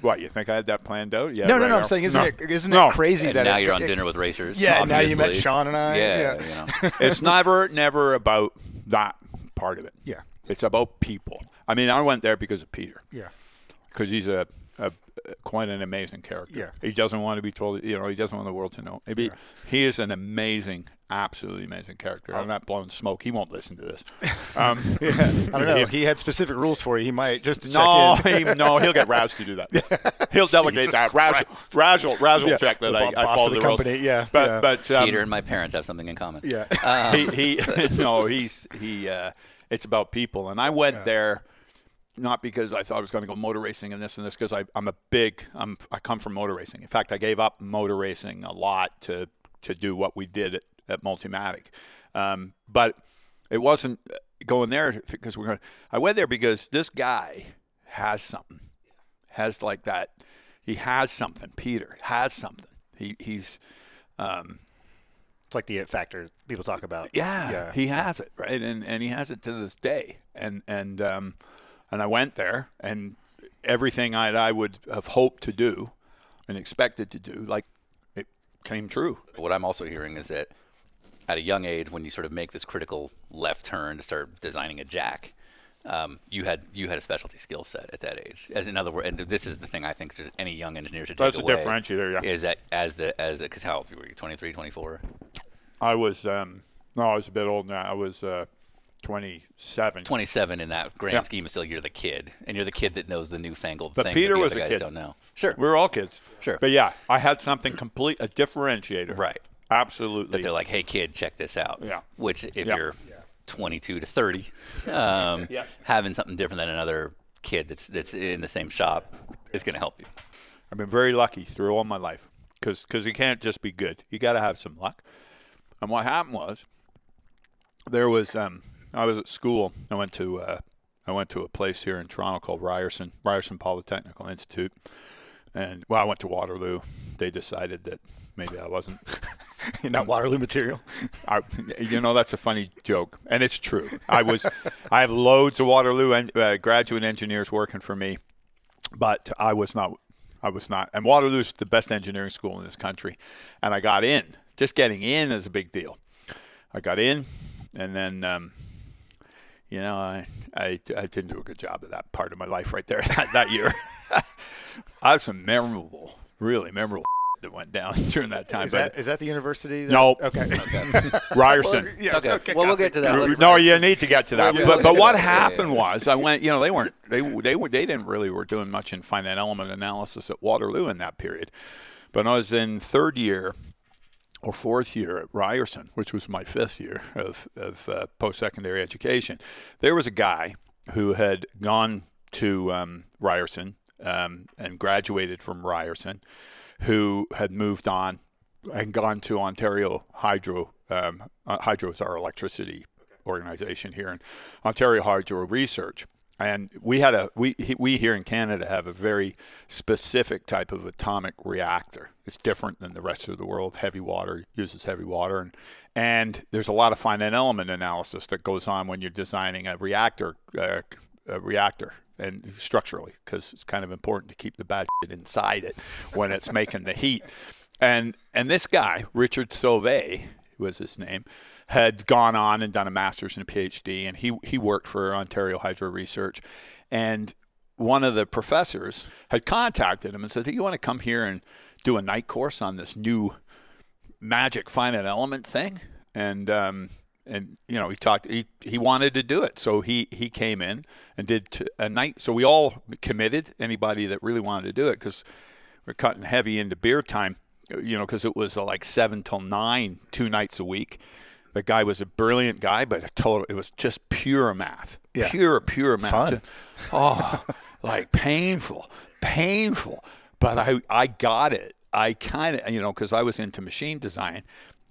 Speaker 6: What you think I had that planned out? Yeah.
Speaker 1: no, no,
Speaker 6: right
Speaker 1: no. I'm saying, isn't
Speaker 6: No.
Speaker 1: it isn't
Speaker 6: No.
Speaker 1: it crazy
Speaker 2: And
Speaker 1: that
Speaker 2: now
Speaker 1: it-
Speaker 2: you're on
Speaker 1: it-
Speaker 2: dinner with racers.
Speaker 1: Yeah, now you met. Sean and I.
Speaker 2: Yeah,
Speaker 1: Yeah.
Speaker 2: you know.
Speaker 6: it's never, never about that part of it.
Speaker 1: Yeah.
Speaker 6: It's about people. I mean, I went there because of Peter.
Speaker 1: Yeah.
Speaker 6: because he's a, a quite an amazing character.
Speaker 1: Yeah.
Speaker 6: He doesn't want to be told, you know, he doesn't want the world to know. Maybe he is an amazing, absolutely amazing character. I'm not blowing smoke. He won't listen to this. Um,
Speaker 1: I don't know. He had specific rules for you. He might just to
Speaker 6: no,
Speaker 1: check in.
Speaker 6: he, no, he'll get Raz to do that. He'll delegate
Speaker 1: Jesus
Speaker 6: that. Raz, Raz, will, Raz will
Speaker 1: Yeah,
Speaker 6: check that
Speaker 1: the
Speaker 6: I,
Speaker 1: bo-
Speaker 6: I follow
Speaker 1: of the
Speaker 6: rules.
Speaker 1: company, yeah,
Speaker 6: but
Speaker 1: yeah.
Speaker 6: but um,
Speaker 2: Peter and my parents have something in common.
Speaker 1: Yeah.
Speaker 6: he he no he's he uh, it's about people and i went there not because i thought i was going to go motor racing and this and this because i'm a big i'm i come from motor racing in fact i gave up motor racing a lot to to do what we did at, at multimatic um, but it wasn't going there because we're going i went there because this guy has something has like that he has something peter has something he he's
Speaker 1: It's like the it factor people talk about.
Speaker 6: Yeah,
Speaker 1: Yeah.
Speaker 6: he has it right, and and he has it to this day. And and um, and I went there, and everything I I would have hoped to do and expected to do, like it came true.
Speaker 2: What I'm also hearing is that at a young age, when you sort of make this critical left turn to start designing a jack, um, you had you had a specialty skill set at that age. As in other words, and this is the thing I think any young engineer should take
Speaker 6: That's a differentiator, yeah.
Speaker 2: Is that as the as because how old were you? 23, 24?
Speaker 6: I was um, no, I was a bit old now. I was uh, 27.
Speaker 2: 27 in that grand
Speaker 6: Yeah.
Speaker 2: scheme of still you're the kid and you're the kid that knows the newfangled
Speaker 6: But
Speaker 2: thing
Speaker 6: Peter
Speaker 2: that the
Speaker 6: was
Speaker 2: other
Speaker 6: a
Speaker 2: guys
Speaker 6: kid.
Speaker 2: don't know sure
Speaker 6: We were all kids.
Speaker 2: Sure.
Speaker 6: But yeah, I had something complete, a differentiator.
Speaker 2: Right.
Speaker 6: Absolutely.
Speaker 2: that they're like hey kid check this out
Speaker 6: Yeah.
Speaker 2: which if
Speaker 6: Yeah.
Speaker 2: you're 22 to 30 um,
Speaker 6: Yeah.
Speaker 2: having something different than another kid that's that's in the same shop is going to help you
Speaker 6: I've been very lucky through all my life because you can't just be good. You got to have some luck. And what happened was there was um, I was at school. I went to uh, I went to a place here in Toronto called Ryerson Ryerson Polytechnical Institute, and well, I went to Waterloo. They decided that maybe I wasn't.
Speaker 1: You're not Waterloo material.
Speaker 6: I, you know, that's a funny joke, and it's true. I was, I have loads of Waterloo en- uh, graduate engineers working for me, but I was not. I was not. And Waterloo's the best engineering school in this country, and I got in. Just getting in is a big deal. I got in, and then, um, you know, I, I I didn't do a good job of that part of my life right there that, that year. I had some memorable, really memorable that went down during that time.
Speaker 1: Is
Speaker 6: but
Speaker 1: that is that the university? That,
Speaker 6: No.
Speaker 1: Okay.
Speaker 6: Ryerson.
Speaker 1: yeah,
Speaker 2: okay, well we'll get to that Let's-
Speaker 6: No, you need to get to that.
Speaker 2: Yeah,
Speaker 6: but but what happened
Speaker 2: yeah.
Speaker 6: was I went. You know, they weren't they they were they didn't really were doing much in finite element analysis at Waterloo in that period. But I was in third year or fourth year at Ryerson, which was my fifth year of of uh, post secondary education. There was a guy who had gone to um, Ryerson um, and graduated from Ryerson, who had moved on and gone to Ontario Hydro. Um, uh, Hydro is our electricity organization here in Ontario Hydro Research. And we had a we we here in Canada have a very specific type of atomic reactor. It's different than the rest of the world. Heavy water uses heavy water, and and there's a lot of finite element analysis that goes on when you're designing a reactor uh, a reactor and structurally because it's kind of important to keep the bad shit inside it when it's making the heat. And and this guy Richard Sauvé was his name had gone on and done a master's and a PhD, and he he worked for Ontario Hydro Research, and one of the professors had contacted him and said, "Do you want to come here and do a night course on this new magic finite element thing?" And um, and you know he talked he he wanted to do it, so he he came in and did t- a night. So we all committed anybody that really wanted to do it because we're cutting heavy into beer time, you know, because it was uh, like seven till nine, two nights a week. The guy was a brilliant guy, but a total, it was just pure math,
Speaker 1: Yeah.
Speaker 6: pure, pure math.
Speaker 1: Fun.
Speaker 6: Just- oh, like painful, painful. But I, I got it. I kind of, you know, because I was into machine design,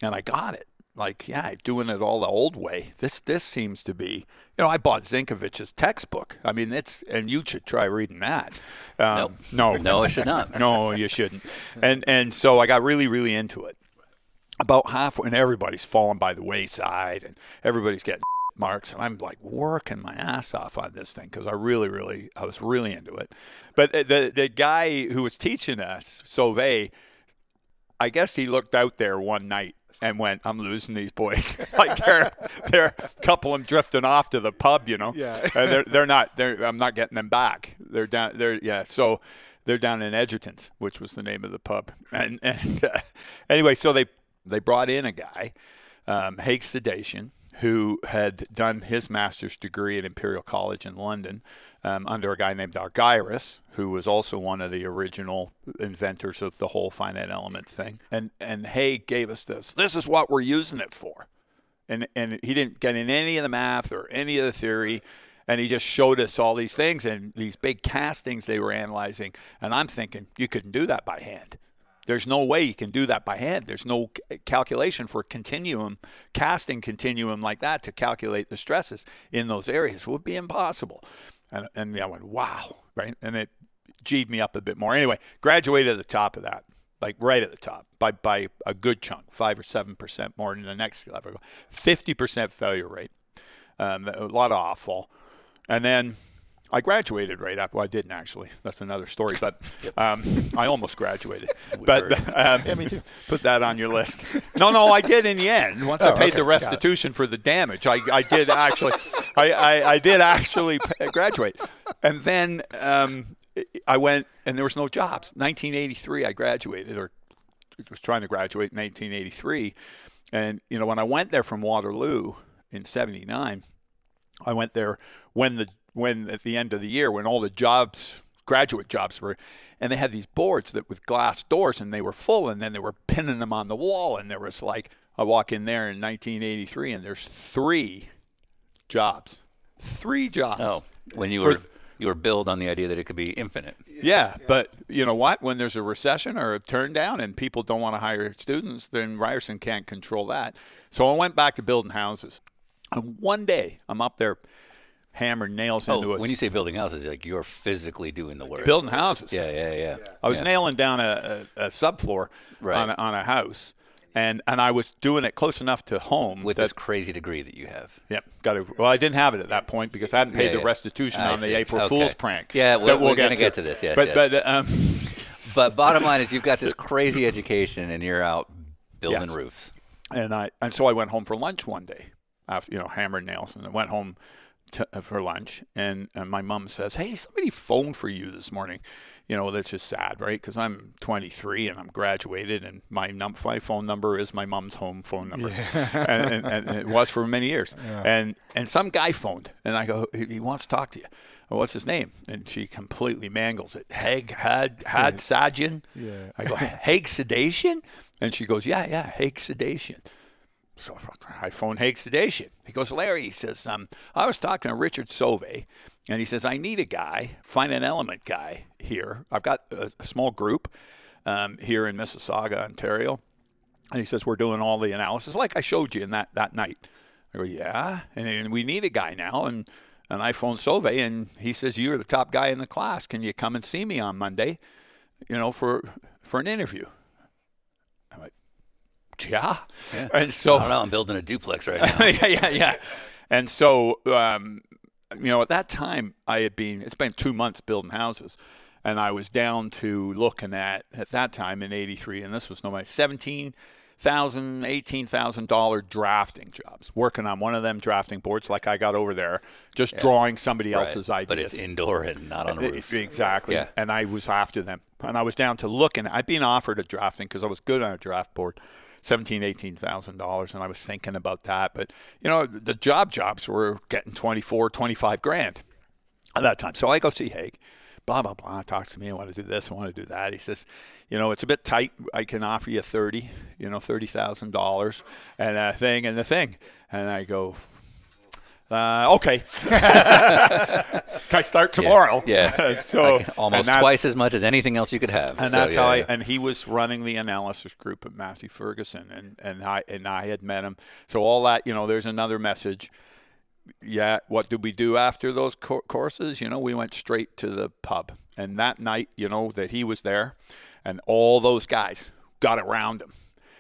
Speaker 6: and I got it. like, yeah, doing it all the old way. This this seems to be, you know, I bought Zienkiewicz's textbook. I mean, it's and you should try reading that. Um, no,
Speaker 2: No, it should not.
Speaker 6: no, you shouldn't. And and so I got really really into it. About halfway, and everybody's falling by the wayside, and everybody's getting marks, and I'm like working my ass off on this thing because I really, really, I was really into it. But the the, guy who was teaching us, Sauvé, I guess he looked out there one night and went, "I'm losing these boys. like they're they're a couple of them drifting off to the pub, you know.
Speaker 7: Yeah.
Speaker 6: and they're they're not. They're I'm not getting them back. They're down. They're yeah. So they're down in Edgerton's, which was the name of the pub. And and uh, anyway, so they they brought in a guy, um, Sedation, who had done his master's degree at Imperial College in London um, under a guy named Argyris, who was also one of the original inventors of the whole finite element thing. And and Haig gave us this. This is what we're using it for. And and he didn't get in any of the math or any of the theory. And he just showed us all these things and these big castings they were analyzing. And I'm thinking, you couldn't do that by hand. There's no way you can do that by hand. There's no calculation for continuum, casting continuum like that to calculate the stresses in those areas. It would be impossible. And, and I went, wow, right? And it G'd me up a bit more. Anyway, graduated at the top of that, like right at the top by, by a good chunk, five or 7% more than the next level. 50% failure rate, um, a lot of awful. And then I graduated right after. Well, I didn't actually. That's another story. But um, I almost graduated. but um,
Speaker 1: Yeah, me too.
Speaker 6: Put that on your list. No, no, I did in the end. Once I
Speaker 1: Oh,
Speaker 6: paid
Speaker 1: okay,
Speaker 6: the restitution for the damage, I, I did actually. I, I, I did actually graduate. And then um, I went, and there was no jobs. 1983, I graduated, or was trying to graduate in 1983. And you know, when I went there from Waterloo in '79, I went there when the when at the end of the year when all the jobs graduate jobs were and they had these boards that with glass doors and they were full and then they were pinning them on the wall and there was like I walk in there in 1983 and there's three jobs three jobs
Speaker 2: Oh, when you
Speaker 6: For-
Speaker 2: were you were billed on the idea that it could be infinite.
Speaker 6: yeah, but you know what? When there's a recession or a turn down and people don't want to hire students, then Ryerson can't control that. So I went back to building houses. And one day I'm up there hammering nails into
Speaker 2: Oh,
Speaker 6: a
Speaker 2: when you say building houses, like you're physically doing the work.
Speaker 6: building houses.
Speaker 2: Yeah, yeah, yeah.
Speaker 6: I was
Speaker 2: yeah.
Speaker 6: nailing down a, a, a subfloor
Speaker 2: Right.
Speaker 6: on, a, on a house, and, and I was doing it close enough to home
Speaker 2: with
Speaker 6: that
Speaker 2: this crazy degree that you have.
Speaker 6: Yep, got to. Well, I didn't have it at that point because I hadn't paid
Speaker 2: Yeah,
Speaker 6: the
Speaker 2: yeah.
Speaker 6: restitution
Speaker 2: I
Speaker 6: on the. April
Speaker 2: Okay.
Speaker 6: Fool's prank.
Speaker 2: Yeah, we're- we're gonna get to this, yes,
Speaker 6: but
Speaker 2: yes.
Speaker 6: but um,
Speaker 2: But bottom line is, you've got this crazy education, and you're out building
Speaker 6: Yes.
Speaker 2: roofs.
Speaker 6: and I and so I went home for lunch one day after you know hammered nails and I went home to, uh, for lunch and, and my mom says hey somebody phoned for you this morning you know that's just sad right because I'm 23 and I'm graduated and my num- my phone number is my mom's home phone number and, and, and it was for many years and and some guy phoned and I go he he wants to talk to you well, what's his name? And she completely mangles it. Haig had had Sajin.
Speaker 7: Yeah.
Speaker 6: I go Haig sedation, and she goes, yeah, yeah, Haig sedation. So I phone Haig Sedation. He goes, Larry, he says, um, I was talking to Richard Sauve, and he says, I need a guy, find an element guy here. I've got a, a small group um, here in Mississauga, Ontario. And he says, We're doing all the analysis, like I showed you in that, that night. I go, Yeah. And, and we need a guy now. And, and I phoned Sauve, and he says, You're the top guy in the class. Can you come and see me on Monday, you know, for, for an interview? I'm Yeah. And so
Speaker 2: I don't know. I'm building a duplex right now.
Speaker 6: yeah, yeah, yeah. And so, um, you know, at that time, I had been, it's been two months building houses. And I was down to looking at, at that time in 83, and this was no matter, $17,000, $18,000 drafting jobs, working on one of them drafting boards like I got over there, just drawing somebody
Speaker 2: Right.
Speaker 6: else's ideas.
Speaker 2: But it's indoor and not on a roof.
Speaker 6: Exactly.
Speaker 2: Yeah.
Speaker 6: And I was after them. And I was down to looking. I'd been offered a drafting because I was good on a draft board, seventeen, eighteen thousand dollars, and I was thinking about that. But you know, the job jobs were getting 24, 25 grand at that time. So I go see Haig. Blah blah blah. Talks to me. I want to do this. I want to do that. He says, you know, it's a bit tight. I can offer you thirty. You know, thirty thousand dollars and a thing and the thing. And I go, Uh, okay. Can I start tomorrow?
Speaker 2: Yeah.
Speaker 6: so
Speaker 2: Like, almost twice as much as anything else you could have.
Speaker 6: and
Speaker 2: So,
Speaker 6: that's
Speaker 2: yeah,
Speaker 6: how I
Speaker 2: yeah.
Speaker 6: and he was running the analysis group at Massey Ferguson and and I and I had met him. So all that, you know, there's another message. Yeah, what did we do after those co- courses? You know, we went straight to the pub. And that night, you know, that he was there and all those guys got around him,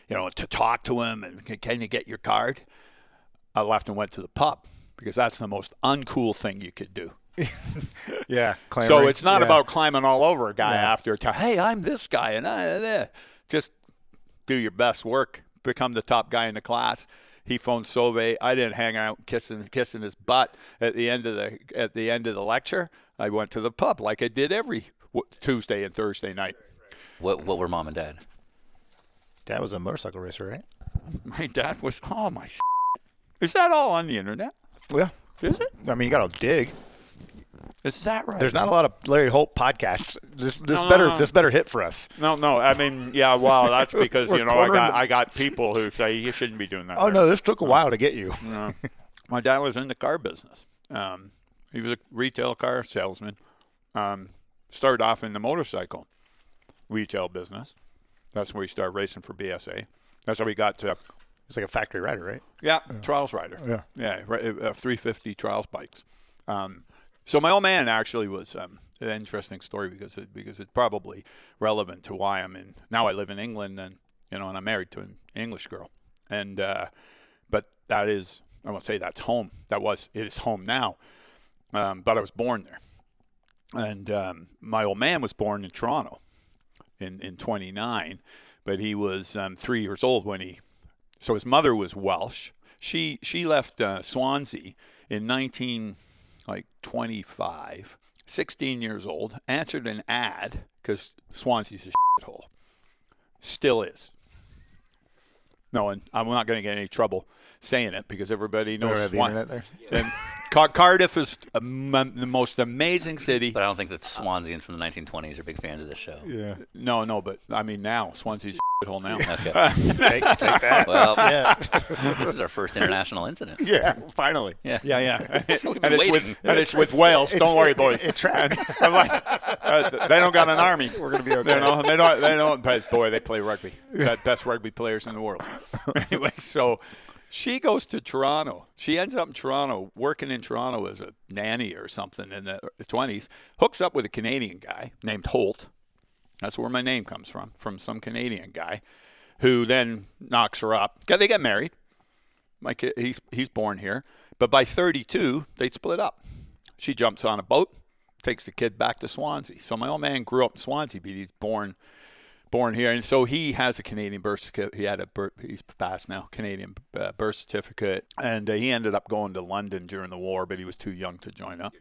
Speaker 6: you know, to talk to him and "Can- can you get your card? I left and went to the pub because that's the most uncool thing you could do.
Speaker 7: Yeah.
Speaker 6: So it's not
Speaker 7: Yeah.
Speaker 6: about climbing all over a guy
Speaker 7: Yeah.
Speaker 6: after a time. Hey, I'm this guy, and I uh, just do your best work, become the top guy in the class. He phoned Sauve. I didn't hang out kissing kissing his butt at the end of the at the end of the lecture. I went to the pub like I did every w- Tuesday and Thursday night.
Speaker 2: What, what were mom and dad?
Speaker 1: Dad was a motorcycle racer, right?
Speaker 6: My dad was, oh my, is that all on the internet?
Speaker 1: Yeah.
Speaker 6: Is it?
Speaker 1: I mean, you got to dig.
Speaker 6: Is that right?
Speaker 1: There's not a lot of Larry Holt podcasts. This this
Speaker 6: No,
Speaker 1: better
Speaker 6: no,
Speaker 1: this better hit for us.
Speaker 6: No, no. I mean, yeah. Well, that's because
Speaker 1: We're
Speaker 6: you know I
Speaker 1: cornering
Speaker 6: got I got people who say you shouldn't be doing that.
Speaker 1: Oh
Speaker 6: Larry."
Speaker 1: no, this took a while to get you.
Speaker 6: My dad was in the car business. Um, he was a retail car salesman. Um, started off in the motorcycle retail business. That's where he started racing for BSA. That's how he got to
Speaker 1: It's like a factory rider, right?
Speaker 6: yeah, trials rider.
Speaker 7: Yeah.
Speaker 6: yeah, right, uh, 350 trials bikes. Um, so my old man actually was um, an interesting story because it, because it's probably relevant to why I'm in. Now I live in England and you know, and I'm married to an English girl, and uh, but that is I won't say that's home. That was it is home now, um, but I was born there, and um, my old man was born in Toronto, in in 29, but he was um, three years old when he so his mother was Welsh. She she left uh, Swansea in 19 like 25, 16 years old. Answered an ad because Swansea's a shithole. Still is. No, and I'm not going to get any trouble saying it because everybody knows
Speaker 1: have the
Speaker 6: Swan-
Speaker 1: internet there.
Speaker 6: And Car- Cardiff is a m- the most amazing city.
Speaker 2: But I don't think that Swanseans from the 1920s are big fans of this show.
Speaker 7: Yeah.
Speaker 6: No, no, but I mean now Swansea's a shithole now.
Speaker 2: Okay.
Speaker 1: take, take that.
Speaker 2: Well, this is our first international incident.
Speaker 1: Yeah, finally.
Speaker 2: Yeah.
Speaker 6: Yeah, yeah.
Speaker 2: We've
Speaker 6: and
Speaker 2: been
Speaker 6: it's with and it's with Wales. Don't worry, boys.
Speaker 1: It tracked.
Speaker 6: I'm like, uh, they don't got an army.
Speaker 1: We're gonna be okay.
Speaker 6: You know, they don't. They don't. But boy, they play rugby. Best rugby players in the world. anyway, so she goes to Toronto. She ends up in Toronto, working in Toronto as a nanny or something in the 20s. Hooks up with a Canadian guy named Holt. That's where my name comes from, from some Canadian guy, who then knocks her up. They get married. My kid, he's he's born here, but by 32 they'd split up. She jumps on a boat, takes the kid back to Swansea. So my old man grew up in Swansea, but he's born born here, and so he has a Canadian birth certificate. He had a birth, he's passed now Canadian uh, birth certificate, and uh, he ended up going to London during the war, but he was too young to join up.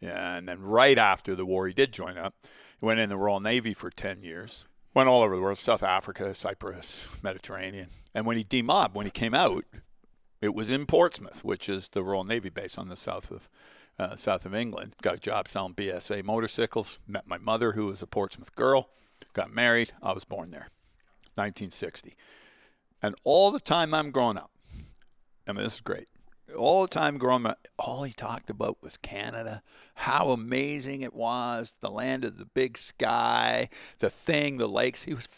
Speaker 6: And then right after the war, he did join up. He went in the Royal Navy for 10 years. Went all over the world, South Africa, Cyprus, Mediterranean. And when he demobbed, when he came out, it was in Portsmouth, which is the Royal Navy base on the south of uh, south of England. Got a job selling BSA motorcycles. Met my mother, who was a Portsmouth girl. Got married. I was born there, 1960. And all the time I'm growing up, I mean, this is great. All the time growing up, all he talked about was Canada, how amazing it was, the land of the big sky, the thing, the lakes. He was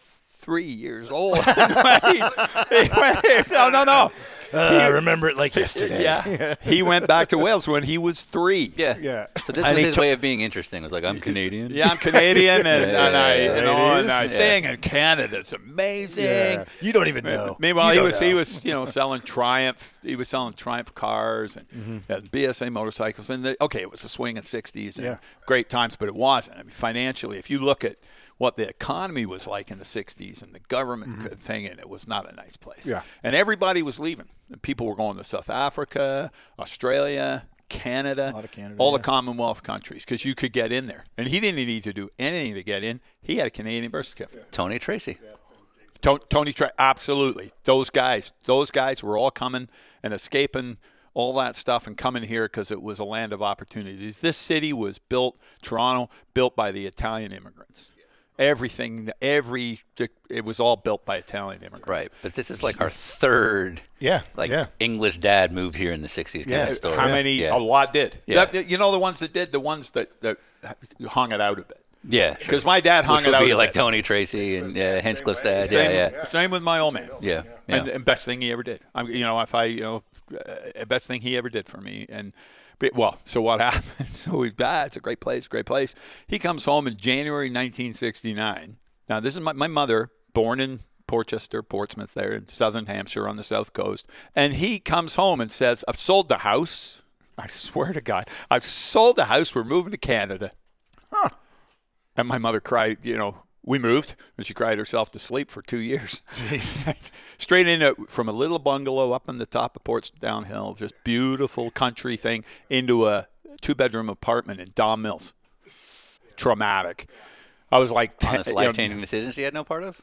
Speaker 6: three years old. He went- no, no, no.
Speaker 1: I remember it like yesterday.
Speaker 6: Yeah. he went back to Wales when he was three.
Speaker 2: Yeah.
Speaker 7: Yeah.
Speaker 2: So this
Speaker 6: And
Speaker 2: was his
Speaker 6: took-
Speaker 2: way of being interesting. It was like, I'm Canadian.
Speaker 6: Yeah, I'm Canadian, and, and I,
Speaker 2: Yeah,
Speaker 6: you know, and I
Speaker 2: is.
Speaker 6: think, and Canada's amazing.
Speaker 1: Yeah. You don't even know.
Speaker 6: Meanwhile, he
Speaker 1: don't
Speaker 6: was he was you know selling Triumph. He was selling Triumph cars and,
Speaker 1: Mm-hmm.
Speaker 6: and BSA motorcycles. And the, okay, it was a swing in '60s and
Speaker 7: Yeah.
Speaker 6: great times, but it wasn't. I mean, financially, if you look at what the economy was like in the '60s and the government thing, and it was not a nice place.
Speaker 7: Mm-hmm. Yeah.
Speaker 6: and everybody was leaving. And people were going to South Africa, Australia. Canada,
Speaker 7: lot of Canada,
Speaker 6: all
Speaker 7: yeah.
Speaker 6: the Commonwealth countries, because you could get in there, and he didn't need to do anything to get in. He had a Canadian birth certificate.
Speaker 2: Tony Tracy.
Speaker 6: To- Tony, Tra- absolutely. Those guys, those guys were all coming and escaping all that stuff and coming here because it was a land of opportunities. This city was built, Toronto, built by the Italian immigrants. Everything, every it was all built by Italian immigrants.
Speaker 2: Right, but this is like our third.
Speaker 1: Yeah,
Speaker 2: Like
Speaker 1: yeah.
Speaker 2: English dad moved here in the '60s kind of story.
Speaker 6: How many?
Speaker 2: Yeah.
Speaker 6: A lot did.
Speaker 2: Yeah.
Speaker 6: That- you know the ones that did, the ones that, that hung it out a bit.
Speaker 2: Yeah,
Speaker 6: Because my dad hung
Speaker 2: Which
Speaker 6: it
Speaker 2: would
Speaker 6: out
Speaker 2: be
Speaker 6: a
Speaker 2: like
Speaker 6: bit.
Speaker 2: Tony Tracy and yeah, Hinchcliffe's dad.
Speaker 6: Same,
Speaker 2: Yeah, yeah,
Speaker 6: same with my old man.
Speaker 2: yeah.
Speaker 6: And,
Speaker 2: yeah.
Speaker 6: and best thing he ever did. I, you know, if I, you know, uh, best thing he ever did for me. And but, well, so what happened? So we, ah, it's a great place, great place. He comes home in January 1969. Now this is my, my mother, born in Portchester, Portsmouth, there in southern Hampshire on the south coast. And he comes home and says, "I've sold the house. I swear to God, I've sold the house. We're moving to Canada." Huh. And my mother cried, you know, we moved, and she cried herself to sleep for two years. Straight into from a little bungalow up on the top of Portsdown Hill, just beautiful country thing, into a two bedroom apartment in Don Mills. Traumatic. I was like, ten,
Speaker 2: Honest
Speaker 6: you know,
Speaker 2: life changing decision she had no part of.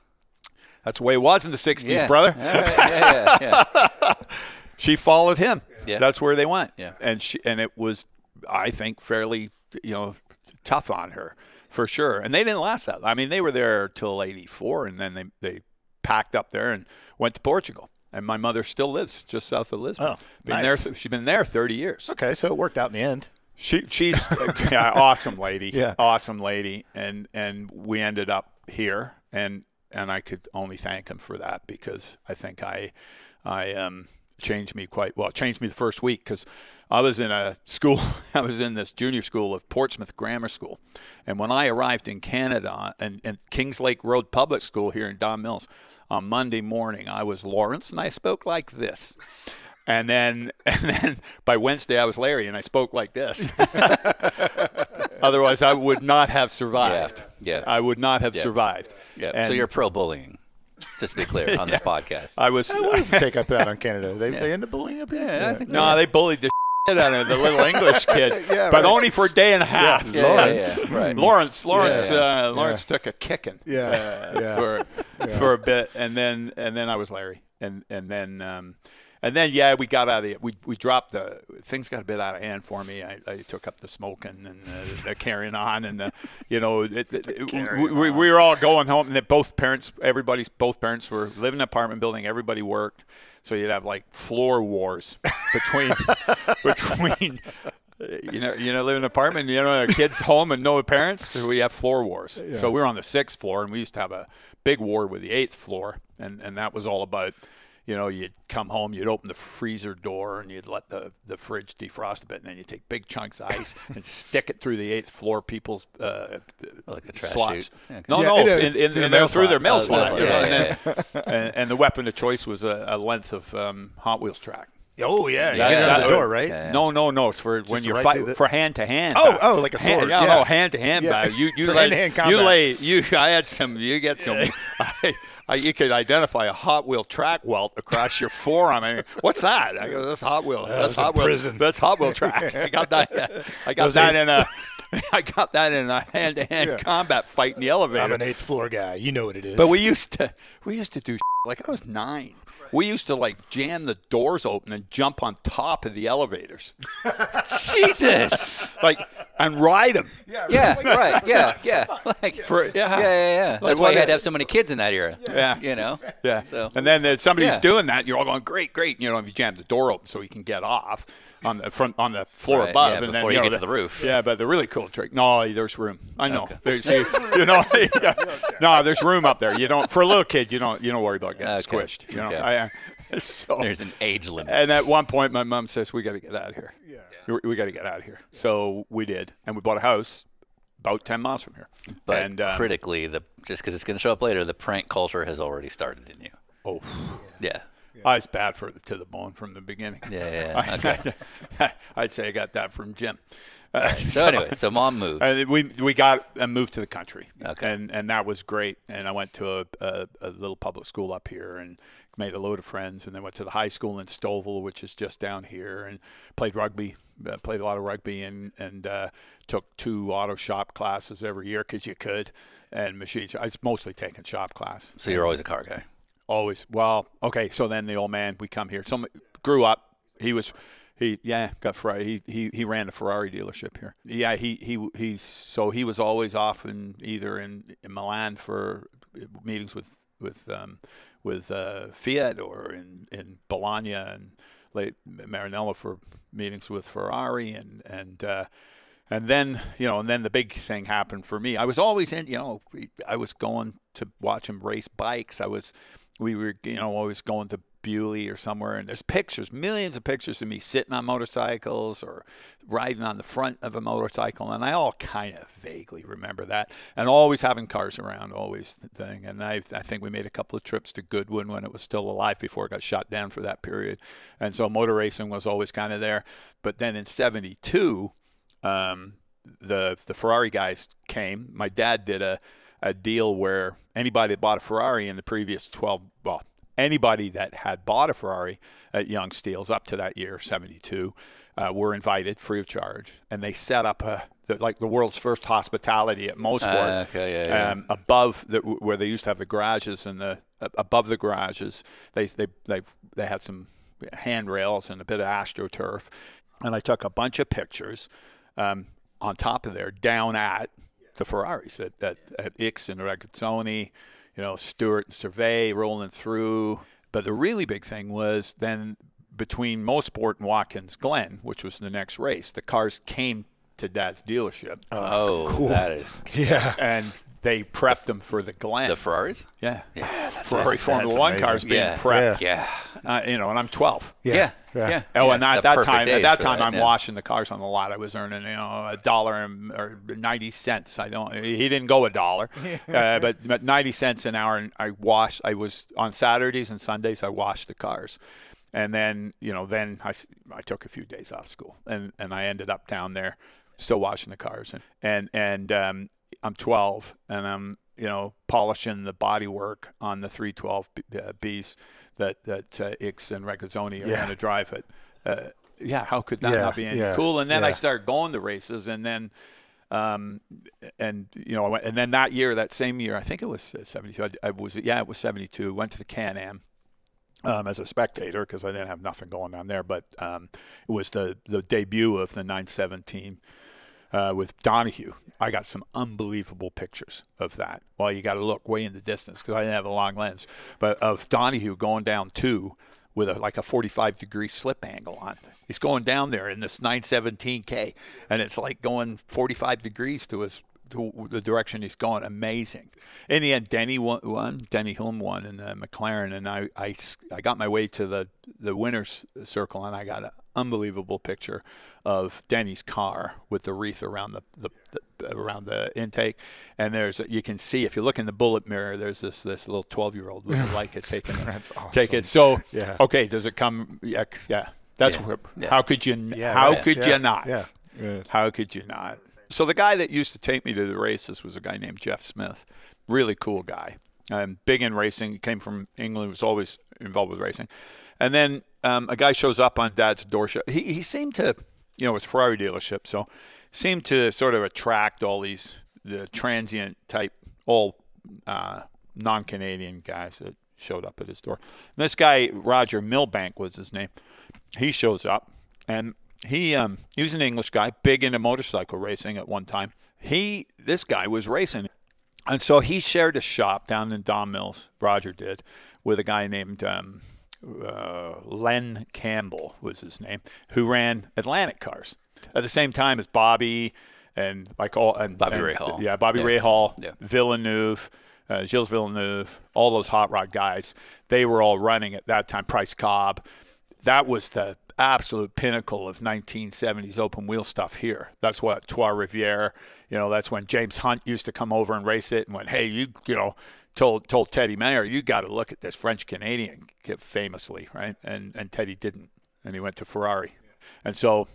Speaker 6: that's the way it was in the 60s,
Speaker 2: Yeah.
Speaker 6: brother.
Speaker 2: Right. Yeah, yeah, yeah.
Speaker 6: she followed him.
Speaker 2: Yeah.
Speaker 6: That's where they went.
Speaker 2: Yeah.
Speaker 6: And she and it was I think fairly you know tough on her for sure. And they didn't last that. I mean, they were there till 84 and then they they packed up there and went to Portugal. And my mother still lives just south of Lisbon.
Speaker 1: Oh,
Speaker 6: been
Speaker 1: nice.
Speaker 6: there she's been there 30 years.
Speaker 1: Okay, so it worked out in the end.
Speaker 6: She she's yeah, awesome lady.
Speaker 1: Yeah.
Speaker 6: Awesome lady. And and we ended up here and and I could only thank him for that because I think I I um changed me quite well. It changed me the first week cuz I was in a school I was in this junior school of Portsmouth Grammar School. And when I arrived in Canada and, and Kings Lake Road Public School here in Don Mills on Monday morning, I was Lawrence and I spoke like this. And then, and then by Wednesday, I was Larry, and I spoke like this. Otherwise, I would not have survived.
Speaker 2: Yeah, yeah.
Speaker 6: I would not have
Speaker 2: Yeah.
Speaker 6: survived.
Speaker 2: Yeah.
Speaker 6: And
Speaker 2: so you're pro bullying, just to be clear on this podcast.
Speaker 6: I was.
Speaker 1: What does the take up that on Canada? They, they end up bullying up here?
Speaker 2: Yeah, I think
Speaker 6: no, they bullied the shit out of the little English kid,
Speaker 1: Yeah,
Speaker 6: but
Speaker 1: right.
Speaker 6: only for a day and a half.
Speaker 2: Yeah, yeah,
Speaker 6: Lawrence,
Speaker 2: yeah, right.
Speaker 6: Lawrence, Lawrence,
Speaker 1: Yeah,
Speaker 6: uh, Lawrence took a kicking.
Speaker 1: Yeah,
Speaker 6: uh,
Speaker 1: yeah.
Speaker 6: for for a bit, and then and then I was Larry, and and then um, and then yeah, we got out of the we we dropped the things got a bit out of hand for me. I, I took up the smoking and uh, the carrying on, and the you know it, it, it- we, we, we were all going home, and then both parents, everybody's both parents were living in an apartment building. Everybody worked, so you'd have like floor wars between between. You know, you know, live in an apartment. You know, kids home and no parents. So we have floor wars. So we were on the sixth floor, and we used to have a big war with the eighth floor, and and that was all about, you know, you'd come home, you'd open the freezer door, and you'd let the the fridge defrost a bit, and then you take big chunks of ice and stick it through the eighth floor people's uh,
Speaker 2: Like the trash
Speaker 6: slots.
Speaker 2: Yeah, okay.
Speaker 6: No,
Speaker 1: Yeah,
Speaker 6: no,
Speaker 1: it
Speaker 6: in, in,
Speaker 1: Through
Speaker 6: in,
Speaker 1: the mail
Speaker 6: through their mail
Speaker 2: Oh,
Speaker 6: slot.
Speaker 2: mail
Speaker 6: you know, and,
Speaker 2: Yeah,
Speaker 6: then, and, and the weapon of choice was a, a length of um, Hot Wheels track.
Speaker 1: Oh, yeah. You
Speaker 6: That-
Speaker 1: get out
Speaker 6: that-
Speaker 1: the door, right?
Speaker 2: Yeah.
Speaker 6: No, no, no. It's for when you're
Speaker 1: right
Speaker 6: fight for hand to hand.
Speaker 1: Oh, oh, like a
Speaker 6: Hand-
Speaker 1: sword,
Speaker 6: yeah,
Speaker 1: yeah.
Speaker 6: no, hand to hand.
Speaker 1: Yeah.
Speaker 6: battle. You you
Speaker 1: For
Speaker 6: lay you lay you. I had some. You get some. I, I, you could identify a Hot Wheel track welt across your forearm. I mean, what's that? I go, that's Hot Wheel. that's Hot Wheel.
Speaker 1: prison.
Speaker 6: That's Hot Wheel track. I got that. I got
Speaker 1: Those
Speaker 6: that
Speaker 1: eight-
Speaker 6: in a. I got that in a hand to hand
Speaker 1: Yeah.
Speaker 6: combat fight in the elevator.
Speaker 1: I'm an eighth floor guy. You know what it is.
Speaker 6: But we used to we used to do like I was nine. We used to like jam the doors open and jump on top of the elevators,
Speaker 2: Jesus.
Speaker 6: like and ride them.
Speaker 2: Yeah, right. Yeah, yeah. Like,
Speaker 6: For yeah,
Speaker 2: yeah, yeah, yeah. That's
Speaker 6: Like
Speaker 2: why
Speaker 6: what
Speaker 2: you had to have so many kids in that era.
Speaker 6: Yeah.
Speaker 2: You know?
Speaker 6: Yeah.
Speaker 2: So-
Speaker 6: and then there's somebody's
Speaker 2: Yeah.
Speaker 6: doing that, you're all going great, great. You know, if you jam the door open so he can get off on the front on the floor
Speaker 2: Right,
Speaker 6: above,
Speaker 2: yeah,
Speaker 6: and then
Speaker 2: before
Speaker 6: you
Speaker 2: you
Speaker 6: know,
Speaker 2: get to the roof.
Speaker 6: Yeah, but the really cool trick. No, there's room. I know.
Speaker 2: Okay.
Speaker 6: There's you, you know. no, there's room up there. You don't for a little kid. You don't. You don't worry about getting
Speaker 2: Okay.
Speaker 6: squished. You know.
Speaker 2: Okay.
Speaker 6: I, so
Speaker 2: There's an age limit.
Speaker 6: And at one point, my mom says, "We got to get out of here. Yeah, we, got to get out of here." So we did, and we bought a house about ten miles from here.
Speaker 2: But
Speaker 6: and um,
Speaker 2: critically, the just because it's going to show up later, the prank culture has already started in you.
Speaker 6: oh,
Speaker 2: Yeah.
Speaker 6: I was bad for the, to the bone from the beginning.
Speaker 2: Yeah, yeah,
Speaker 6: I, I'd say I got that from Jim. Uh,
Speaker 2: So anyway, so mom moves.
Speaker 6: and we we got and moved to the country.
Speaker 2: Okay.
Speaker 6: And and that was great. And I went to a, a, a little public school up here and made a load of friends. And then went to the high school in Stouffville, which is just down here, and played rugby. Uh, played a lot of rugby and and uh, took two auto shop classes every year because you could. And machines. I was mostly taking shop class.
Speaker 2: so you're always a car guy.
Speaker 6: Always. Well, okay. So then the old man, we come here. Some grew up. He was, He yeah got Ferrari. He he he ran a Ferrari dealership here. Yeah, he he he. So he was always off in either in, in Milan for meetings with with um, with uh, Fiat or in in Bologna and late Maranello for meetings with Ferrari and and. Uh, and then, you know, and then the big thing happened for me. I was always in, you know, I was going to watch him race bikes. I was, we were, you know, always going to Bewley or somewhere, and there's pictures, millions of pictures of me sitting on motorcycles or riding on the front of a motorcycle, and I all kind of vaguely remember that, and always having cars around, always the thing. And I, I think we made a couple of trips to Goodwood when it was still alive before it got shut down for that period, and so motor racing was always kind of there. But then in '72 um, the the Ferrari guys came. My dad did a, a deal where anybody that bought a Ferrari in the previous 12, well, anybody that had bought a Ferrari at Yonge Steeles up to that year, 72, uh, were invited free of charge. And they set up a, the, like the world's first hospitality at Mosport.
Speaker 2: Ah, okay, yeah, yeah.
Speaker 6: Um, above the, where they used to have the garages and the above the garages, they they they they had some handrails and a bit of astroturf. And I took a bunch of pictures um, on top of there down at the Ferraris at, at, at Ickx and Regazzoni, you know, Stewart and Cevert rolling through. But the really big thing was then between Mosport and Watkins Glen, which was the next race, the cars came to Dad's dealership.
Speaker 2: Oh, oh cool that is
Speaker 1: Yeah.
Speaker 6: and they prepped them for the Glen.
Speaker 2: the Ferraris.
Speaker 6: yeah.
Speaker 2: Yeah, that's
Speaker 6: Ferrari
Speaker 1: that's-
Speaker 6: Formula
Speaker 1: that's
Speaker 6: One
Speaker 1: amazing.
Speaker 6: cars being
Speaker 2: Yeah.
Speaker 6: prepped.
Speaker 2: Yeah,
Speaker 6: Uh, you know, and I'm 12.
Speaker 2: yeah, yeah.
Speaker 1: Yeah.
Speaker 6: Oh,
Speaker 2: Yeah,
Speaker 6: and at that time, at that time,
Speaker 2: that,
Speaker 6: I'm
Speaker 2: yeah.
Speaker 6: washing the cars on the lot. I was earning, you know, a dollar and or ninety cents. I don't. He didn't go a dollar, uh, but, but ninety cents an hour. And I washed. I was on Saturdays and Sundays. I washed the cars, and then you know, then I, I took a few days off school, and and I ended up down there, still washing the cars, and and and um, I'm 12, and I'm you know polishing the bodywork on the 312 B- uh, that that uh, Ickx and Regazzoni are
Speaker 1: Yeah.
Speaker 6: going to drive it. Uh, yeah, how could that
Speaker 1: Yeah,
Speaker 6: not be any
Speaker 1: yeah,
Speaker 6: cool? And then I started going to races, and then, um, and you know, I went- and then that year, that same year, I think it was uh, seventy-two. I, I was yeah, it was seventy-two. Went to the Can Am. Um, as a spectator, because I didn't have nothing going on there, but um, it was the, the debut of the 917 uh, with Donohue. I got some unbelievable pictures of that. Well, you got to look way in the distance because I didn't have a long lens, but of Donohue going down two with a, like a 45 degree slip angle on. He's going down there in this 917K, and it's like going 45 degrees to his to the direction he's going. Amazing. In the end, Denny won, won Denny Hulme won in the McLaren, and I, I, I got my way to the, the winner's circle, and I got an unbelievable picture of Denny's car with the wreath around the, the, the around the intake. And there's you can see if you look in the bullet mirror, there's this this little 12 year old with a Leica taking it.
Speaker 1: That's
Speaker 6: Take it. So
Speaker 1: Yeah.
Speaker 6: okay, does it come? Yeah, yeah. That's
Speaker 2: Yeah.
Speaker 6: where.
Speaker 2: Yeah.
Speaker 6: How could you?
Speaker 1: Yeah,
Speaker 6: how
Speaker 1: right.
Speaker 6: could
Speaker 1: Yeah.
Speaker 6: you not?
Speaker 1: Yeah. Yeah.
Speaker 6: How could you not? So the guy that used to take me to the races was a guy named Jeff Smith. Really cool guy. Um, big in racing. Came from England. Was always involved with racing. And then um, a guy shows up on Dad's doorstep. He he seemed to, you know, was Ferrari dealership, so seemed to sort of attract all these the transient type, all uh, non-Canadian guys that showed up at his door. And this guy Roger Milbank was his name. He shows up and he um, he was an English guy, big into motorcycle racing at one time. He this guy was racing, and so he shared a shop down in Don Mills. Roger did with a guy named um, uh, Len Campbell was his name, who ran Atlantic cars at the same time as Bobby and like all and
Speaker 2: Bobby
Speaker 6: and-
Speaker 2: Rahal,
Speaker 6: Yeah, Bobby
Speaker 2: Yeah.
Speaker 6: Rahal,
Speaker 2: Yeah.
Speaker 6: Villeneuve, uh, Gilles Villeneuve, all those hot rod guys. They were all running at that time. Price Cobb. That was the absolute pinnacle of 1970s open wheel stuff here. That's what Trois Rivières. You know, that's when James Hunt used to come over and race it and went, "Hey, you, you know." Told told Teddy Mayer, you got to look at this French Canadian kid famously, right? And and Teddy didn't, and he went to Ferrari, and so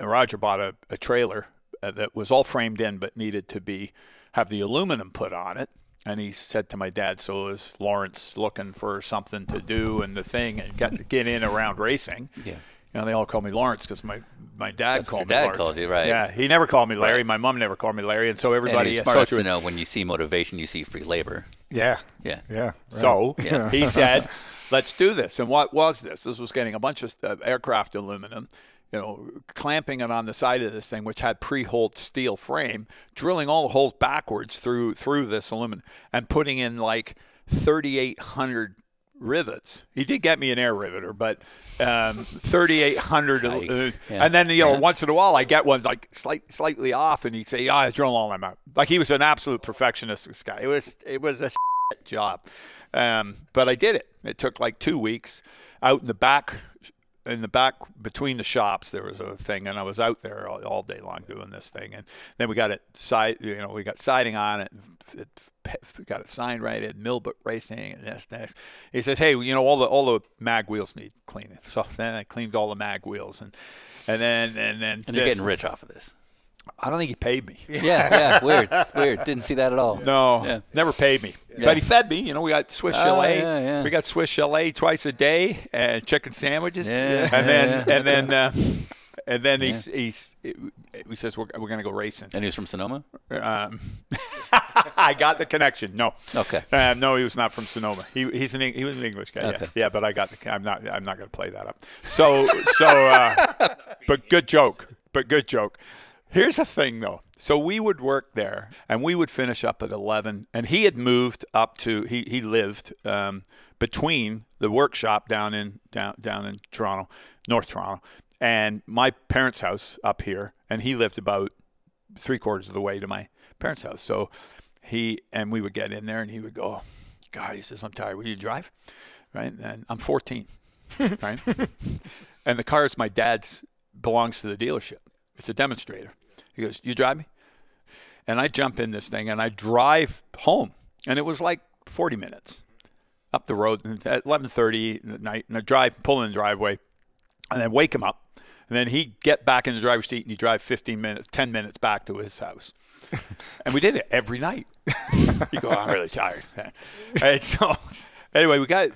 Speaker 6: Roger bought a, a trailer uh, that was all framed in but needed to be have the aluminum put on it. And he said to my dad, "So is Lawrence looking for something to do and the thing and get get in around racing?"
Speaker 2: Yeah.
Speaker 6: You know, they all call me Lawrence because my my dad
Speaker 2: That's what
Speaker 6: called
Speaker 2: your
Speaker 6: me
Speaker 2: dad
Speaker 6: Lawrence.
Speaker 2: called you, right.
Speaker 6: Yeah, he never called me Larry.
Speaker 2: Right.
Speaker 6: My mom never called me Larry, and so everybody.
Speaker 2: And he's smart to know when you see motivation, you see free labor.
Speaker 1: Yeah.
Speaker 2: Yeah.
Speaker 1: Yeah. right.
Speaker 6: So
Speaker 2: Yeah.
Speaker 6: he said, "Let's do this." And what was this? This was getting a bunch of uh, aircraft aluminum, you know, clamping it on the side of this thing, which had pre-holed steel frame, drilling all the holes backwards through through this aluminum, and putting in like 3,800 rivets. He did get me an air riveter, but um, 3,800. Uh,
Speaker 2: Yeah.
Speaker 6: And then you know,
Speaker 2: Yeah.
Speaker 6: once in a while, I get one like slight, slightly off, and he'd say, "Yeah, I drill all them out." Like he was an absolute perfectionist. This guy. It was it was a job, um, but I did it. It took like two weeks out in the back. In the back between the shops, there was a thing, and I was out there all, all day long doing this thing. And then we got it side, you know, we got siding on it. it got it signed right at Millbrook Racing, and this next. He says, "Hey, you know, all the all the mag wheels need cleaning." So then I cleaned all the mag wheels, and and then and then
Speaker 2: And you're getting rich off of this.
Speaker 6: I don't think he paid me.
Speaker 2: Yeah, yeah. Weird, weird. Didn't see that at all.
Speaker 6: No,
Speaker 2: Yeah.
Speaker 6: never paid me.
Speaker 2: Yeah.
Speaker 6: But he fed me. You know, we got Swiss
Speaker 2: Oh,
Speaker 6: chalet.
Speaker 2: yeah, yeah.
Speaker 6: We got Swiss chalet twice a day and chicken sandwiches.
Speaker 2: Yeah,
Speaker 6: and then and then uh, and then he's he's he says we're, we're going to go racing.
Speaker 2: And he was from Sonoma.
Speaker 6: Um, I got the connection. No.
Speaker 2: Okay.
Speaker 6: Um, no, he was not from Sonoma. He he's an he was an English guy.
Speaker 2: Okay.
Speaker 6: Yeah. Yeah, but I got the. I'm not. I'm not going to play that up. So so. Uh, but good joke. But good joke. Here's the thing, though. So we would work there, and we would finish up at 11. And he had moved up to. He he lived um, between the workshop down in down down in Toronto, North Toronto, and my parents' house up here. And he lived about three quarters of the way to my parents' house. So he and we would get in there, and he would go, "God," he says, "I'm tired. Will you drive?" Right? And I'm 14, right? and the car is my dad's, belongs to the dealership. It's a demonstrator. He goes, "You drive me," and I jump in this thing and I drive home, and it was like 40 minutes up the road at 11:30 at night, and I drive, pull in the driveway, and then wake him up. And then he'd get back in the driver's seat and he'd drive 15 minutes, 10 minutes back to his house. and we did it every night. you go, I'm really tired. and so, anyway, we got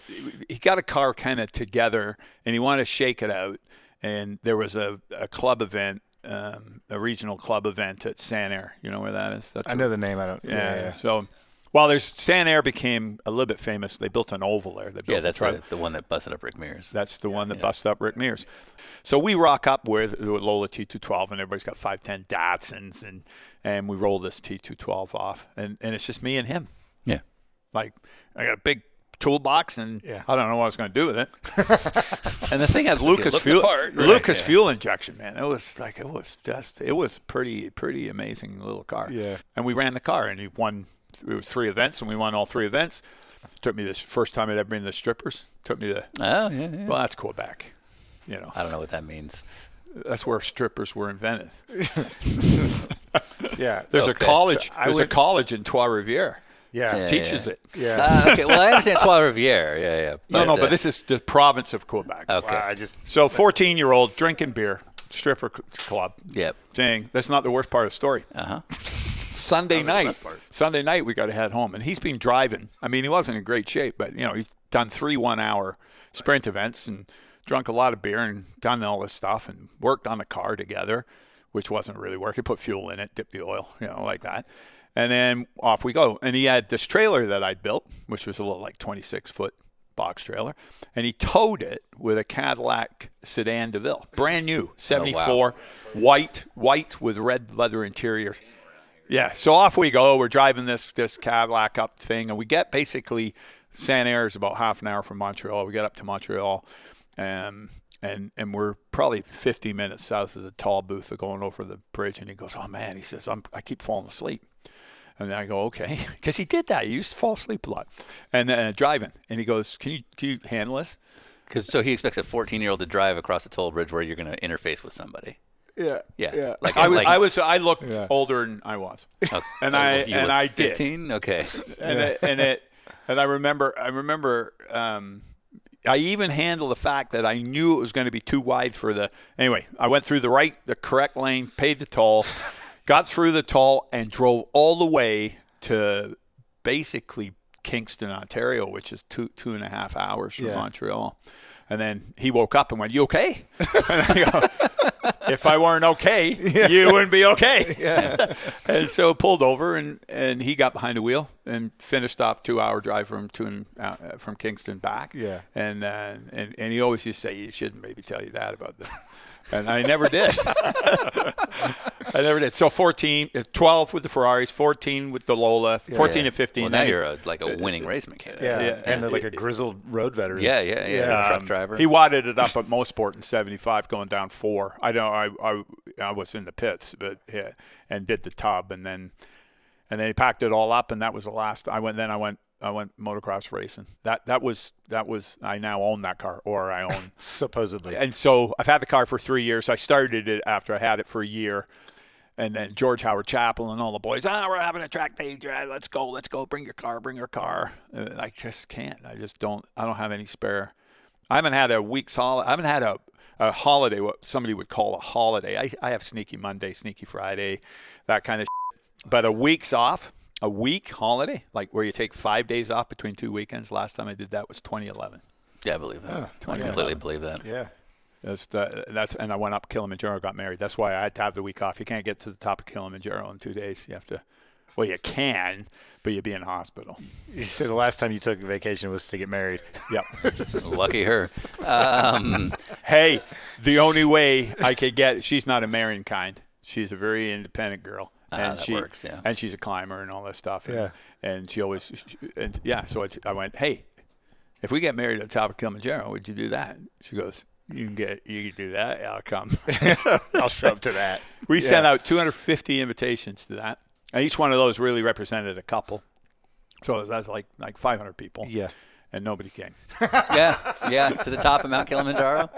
Speaker 6: he got a car kind of together, and he wanted to shake it out. And there was a, a club event, um, a regional club event at Sanair. You know where that is? That's
Speaker 1: I know the name. I don't.
Speaker 6: yeah, yeah So, while there's Sanair became a little bit famous, they built an oval there. They built
Speaker 2: Yeah, that's
Speaker 6: tri-
Speaker 2: the, the one that busted up Rick Mears.
Speaker 6: that's the one that busted up Rick Mears. So we rock up with, with Lola T212, and everybody's got 510 Datsuns, and and we roll this T212 off, and, and it's just me and him.
Speaker 2: Yeah.
Speaker 6: Like I got a big toolbox, and
Speaker 1: Yeah.
Speaker 6: I don't know what I was going to do with it. and the thing has Lucas fuel,
Speaker 2: part, right,
Speaker 6: Lucas
Speaker 2: yeah.
Speaker 6: fuel injection, man. It was like it was just it was pretty pretty amazing little car.
Speaker 1: Yeah.
Speaker 6: And we ran the car, and he won. It was three events, and we won all three events. Took me this first time I'd ever been to the strippers. Took me to
Speaker 2: Oh, yeah, yeah.
Speaker 6: well, that's Quebec. You know,
Speaker 2: I don't know what that means.
Speaker 6: that's where strippers were invented.
Speaker 1: Yeah.
Speaker 6: There's a college.
Speaker 1: So I
Speaker 6: there's a college in Trois Rivières.
Speaker 1: Yeah.
Speaker 2: Yeah.
Speaker 6: Teaches it.
Speaker 1: Yeah.
Speaker 2: Uh, okay, well, I understand Trois Rivières. Yeah, yeah.
Speaker 6: No, no,
Speaker 2: uh,
Speaker 6: but this is the province of Quebec.
Speaker 2: Okay.
Speaker 1: Wow, I just.
Speaker 6: So 14 year old drinking beer, stripper club.
Speaker 2: Yep.
Speaker 6: Saying that's not the worst part of the story.
Speaker 2: Uh huh.
Speaker 6: Sunday night. Sunday night we got to head home, and he's been driving. I mean, he wasn't in great shape, but you know he's done three one hour sprint events and drunk a lot of beer and done all this stuff and worked on the car together, which wasn't really working. Put fuel in it, dipped the oil, you know, like that. And then off we go. And he had this trailer that I'd built, which was a little like 26 foot box trailer, and he towed it with a Cadillac sedan DeVille, brand new, 74, white, white with red leather interior. Yeah, so off we go. We're driving this this Cadillac up thing, and we get basically Sanair is about half an hour from Montreal. We get up to Montreal, um, and and we're probably 50 minutes south of the tall booth of going over the bridge. And he goes, "Oh man," he says, I'm, "I keep falling asleep." And I go, "Okay," because he did that. He used to fall asleep a lot, and uh, driving. And he goes, "Can you can you handle this?"
Speaker 2: Cause, so he expects a 14 year old to drive across a toll bridge where you're going to interface with somebody.
Speaker 1: Yeah.
Speaker 2: Yeah. Like,
Speaker 6: I was,
Speaker 2: like,
Speaker 6: I was I looked
Speaker 1: Yeah.
Speaker 6: older than I was,
Speaker 2: okay.
Speaker 6: and
Speaker 2: Oh,
Speaker 6: I
Speaker 2: you
Speaker 6: and
Speaker 2: were
Speaker 6: I did.
Speaker 2: 15? Okay.
Speaker 6: and it, and it and I remember I remember um, I even handled the fact that I knew it was going to be too wide for the anyway. I went through the right the correct lane, paid the toll, got through the toll, and drove all the way to basically Kingston, Ontario, which is two two and a half hours from
Speaker 1: Yeah.
Speaker 6: Montreal. And then he woke up and went, "You okay?" and I go, "If I weren't okay, you wouldn't be okay." and so pulled over and, and he got behind the wheel and finished off two hour drive from to and, uh, from Kingston back.
Speaker 1: Yeah.
Speaker 6: And, uh, and and he always used to say he shouldn't maybe tell you that about the and I never did. I never did. So 14, uh, 12 with the Ferraris, 14 with the Lola, 14
Speaker 2: Yeah.
Speaker 6: and 15.
Speaker 2: Well, now you're a, like a winning race mechanic.
Speaker 1: Yeah,
Speaker 6: Yeah.
Speaker 1: and like a grizzled road veteran.
Speaker 2: Yeah, yeah, yeah. Truck
Speaker 6: Um,
Speaker 2: driver.
Speaker 6: He wadded it up at Mosport in '75, going down four. I know I, I I was in the pits, but yeah, and did the tub, and then and then he packed it all up, and that was the last. I went then I went I went motocross racing. That that was that was I now own that car, or I own.
Speaker 1: supposedly.
Speaker 6: and so I've had the car for three years. I started it after I had it for a year. And then George Howard-Chappell and all the boys, ah, we're having a track day. Let's go, let's go. Bring your car, bring your car. Uh, I just can't. I just don't. I don't have any spare. I haven't had a week's holiday. I haven't had a, a holiday, what somebody would call a holiday. I, I have sneaky Monday, sneaky Friday, that kind of. Shit. But a week's off, a week holiday, like where you take five days off between two weekends. Last time I did that was 2011.
Speaker 2: yeah, I believe that. I completely believe that.
Speaker 1: yeah.
Speaker 6: That's the, that's and I went up Kilimanjaro, got married. That's why I had to have the week off. You can't get to the top of Kilimanjaro in two days. You have to. Well, you can, but you'd be in hospital.
Speaker 1: So the last time you took a vacation was to get married.
Speaker 6: Yep.
Speaker 2: Lucky her. Um,
Speaker 6: hey, the only way I could get she's not a marrying kind. She's a very independent girl, and
Speaker 2: that
Speaker 6: she
Speaker 2: works, yeah.
Speaker 6: and she's a climber and all that stuff. And,
Speaker 1: Yeah.
Speaker 6: and she always she, and yeah. So I, I went, hey, if we get married at the top of Kilimanjaro, would you do that? She goes, you can get you can do that. Yeah, I'll come.
Speaker 1: I'll show up to that.
Speaker 6: We sent out 250 invitations to that, and each one of those really represented a couple. So that's like like 500 people.
Speaker 1: Yeah.
Speaker 6: And nobody came.
Speaker 2: yeah, yeah, to the top of Mount Kilimanjaro.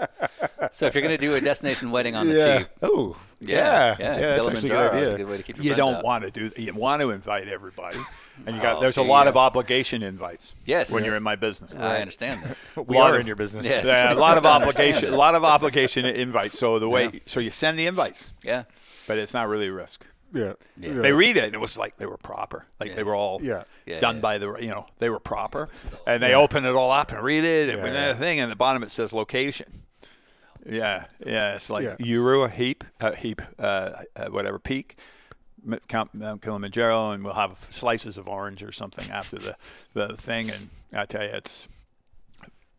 Speaker 2: So if you're going to do a destination wedding on the
Speaker 1: Yeah.
Speaker 2: cheap,
Speaker 1: Oh,
Speaker 2: yeah,
Speaker 1: yeah.
Speaker 2: yeah,
Speaker 1: that's a good
Speaker 2: Kilimanjaro is a good way to keep your
Speaker 6: You don't
Speaker 2: out.
Speaker 6: want to do. You want to invite everybody, and you got.
Speaker 2: Oh,
Speaker 6: there's a lot
Speaker 2: yeah.
Speaker 6: of obligation invites.
Speaker 2: Yes.
Speaker 6: when you're in my business.
Speaker 2: I understand this.
Speaker 1: We are
Speaker 6: of-
Speaker 1: in your business.
Speaker 2: Yes.
Speaker 6: Yeah, a lot of obligation. A lot of obligation invites. So the way, so you send the invites,
Speaker 2: Yeah,
Speaker 6: but it's not really a risk.
Speaker 1: Yeah.
Speaker 2: Yeah.
Speaker 6: They read it, and it was like they were proper. Like they were all
Speaker 1: Yeah.
Speaker 2: Yeah,
Speaker 6: done
Speaker 2: yeah.
Speaker 6: by the, you know, they were proper, and they open it all up and read it, and
Speaker 1: Yeah, yeah.
Speaker 6: thing, and the bottom it says location. Yeah, yeah, it's like
Speaker 1: Yeah.
Speaker 6: Urua heap, uh, heap, uh, uh, whatever peak, Mount Kilimanjaro, and we'll have slices of orange or something after the the thing. And I tell you, it's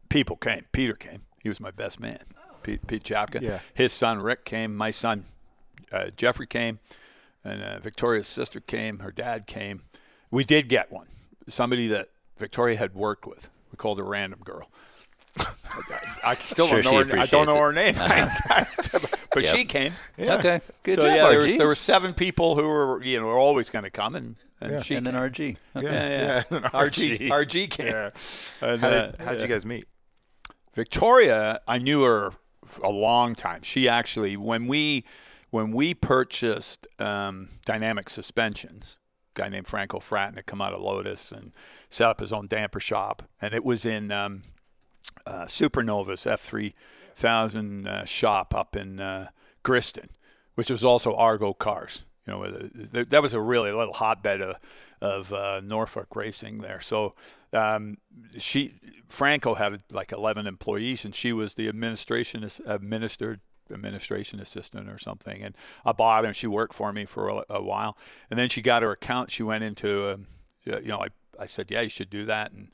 Speaker 6: people came. Peter came. He was my best man. Pete, Pete Czapka.
Speaker 1: Yeah.
Speaker 6: His son Rick came. My son uh, Jeffrey came, and uh, Victoria's sister came. Her dad came. We did get one. Somebody that Victoria had worked with. We called her Random Girl. I still
Speaker 2: Sure
Speaker 6: don't know. Her, I don't know her name, but
Speaker 2: Yep.
Speaker 6: she came.
Speaker 2: Okay, good
Speaker 6: so
Speaker 2: job,
Speaker 6: yeah, there was, there were seven people who were you know were always going to come, and, and she
Speaker 2: and then. RG. Okay.
Speaker 6: yeah, yeah,
Speaker 1: Yeah,
Speaker 6: RG
Speaker 1: RG.
Speaker 6: RG came.
Speaker 1: Yeah.
Speaker 6: And,
Speaker 1: How
Speaker 6: uh,
Speaker 1: did, how'd you guys meet?
Speaker 6: Victoria, I knew her a long time. She actually, when we when we purchased um, Dynamic Suspensions, a guy named Franco Fratton had come out of Lotus and set up his own damper shop, and it was in um, uh, Supernova's F3000 uh, shop up in uh, Griston, which was also Argo cars. You know, th- th- that was a really little hotbed of, of uh, Norfolk racing there. So um, she, Franco had like 11 employees, and she was the administration administered administration assistant or something. And I bought her, and she worked for me for a, a while. And then she got her account. She went into, um, you know, I, I said, yeah, you should do that. And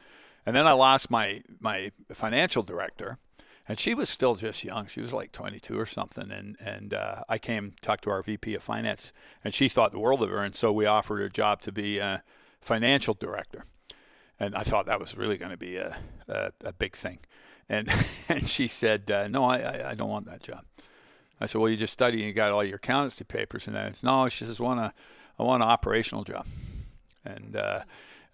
Speaker 6: and then I lost my my financial director, and she was still just young. She was like 22 or something. And and uh, I came talked to our VP of finance, and she thought the world of her. And so we offered her a job to be a financial director. And I thought that was really going to be a, a a big thing. And and she said, uh, no, I, I don't want that job. I said, well, you just study and you got all your accountancy papers. And then no, she says, want a I want an operational job. And uh,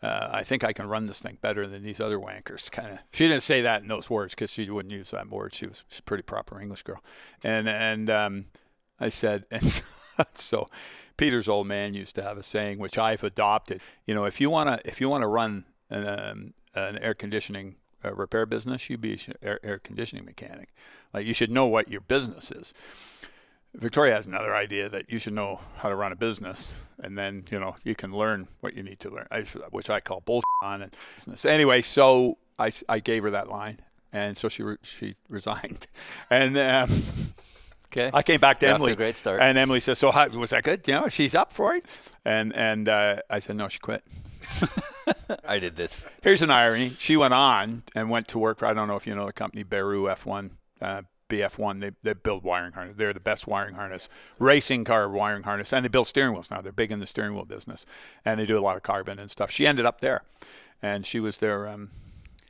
Speaker 6: uh, I think I can run this thing better than these other wankers. Kind of. She didn't say that in those words because she wouldn't use that word. She was she's a pretty proper English girl. And and um, I said, and so, so Peter's old man used to have a saying which I've adopted. You know, if you wanna if you wanna run an, um, an air conditioning uh, repair business, you'd be an air, air conditioning mechanic. Like you should know what your business is. Victoria has another idea that you should know how to run a business, and then you know you can learn what you need to learn, which I call bullshit on. Business. Anyway, so I, I gave her that line, and so she re- she resigned, and um,
Speaker 2: Okay.
Speaker 6: I came back to
Speaker 2: You're
Speaker 6: Emily.
Speaker 2: a great start.
Speaker 6: And Emily says, "So how, was that good? You know, she's up for it." And and uh, I said, "No, she quit."
Speaker 2: I did this.
Speaker 6: Here's an irony. She went on and went to work for, I don't know if you know the company, Beru F1, uh, BF1. They they build wiring harness. They're the best wiring harness, racing car wiring harness, and they build steering wheels now. They're big in the steering wheel business, and they do a lot of carbon and stuff. She ended up there, and she was their um,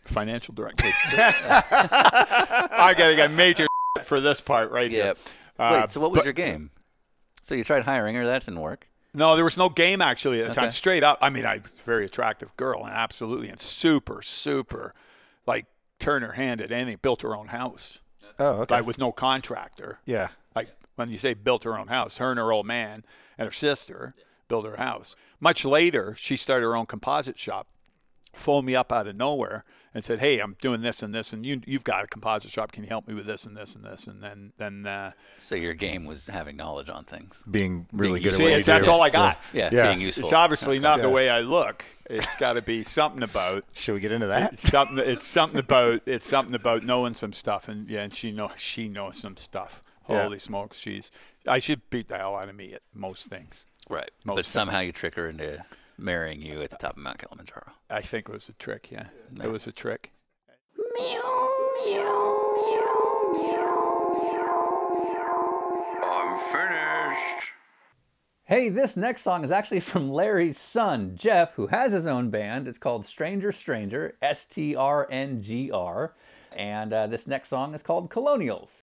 Speaker 6: financial director. I gotta get major for this part right here.
Speaker 2: Yep.
Speaker 6: Uh,
Speaker 2: Wait, so what was
Speaker 6: but-
Speaker 2: your game? So you tried hiring her, that didn't work.
Speaker 6: No, there was no game actually at the time. Straight up, I mean, I very attractive girl, and absolutely, and super, super, like turn her hand at anything. Built her own house,
Speaker 1: Oh, okay.
Speaker 6: like with no contractor.
Speaker 1: yeah.
Speaker 6: Like when you say built her own house, her and her old man and her sister built her house. Much later, she started her own composite shop. Phoned me up out of nowhere and said, "Hey, I'm doing this and this, and you you've got a composite shop. Can you help me with this and this and this?" And then then uh,
Speaker 2: So your game was having knowledge on things.
Speaker 1: Being really good
Speaker 6: see,
Speaker 1: at what you
Speaker 6: that's
Speaker 1: do.
Speaker 6: all I got.
Speaker 2: Yeah,
Speaker 1: Yeah.
Speaker 2: being useful.
Speaker 6: It's obviously not the way I look. It's got to be something about
Speaker 1: Should we get into that?
Speaker 6: it's something. It's something about it's something about knowing some stuff, and yeah, and she know she knows some stuff.
Speaker 1: Yeah.
Speaker 6: Holy smokes, she's. I should beat the hell out of me at most things.
Speaker 2: right.
Speaker 6: Most
Speaker 2: but
Speaker 6: things.
Speaker 2: somehow you trick her into marrying you at the top of Mount Kilimanjaro.
Speaker 6: I think it was a trick. Yeah, it was a trick.
Speaker 5: Meow, meow, meow, meow, I'm finished.
Speaker 8: Hey, this next song is actually from Larry's son, Geoff, who has his own band. It's called Stranger Stranger, S T R N G R. And uh, this next song is called Colonials.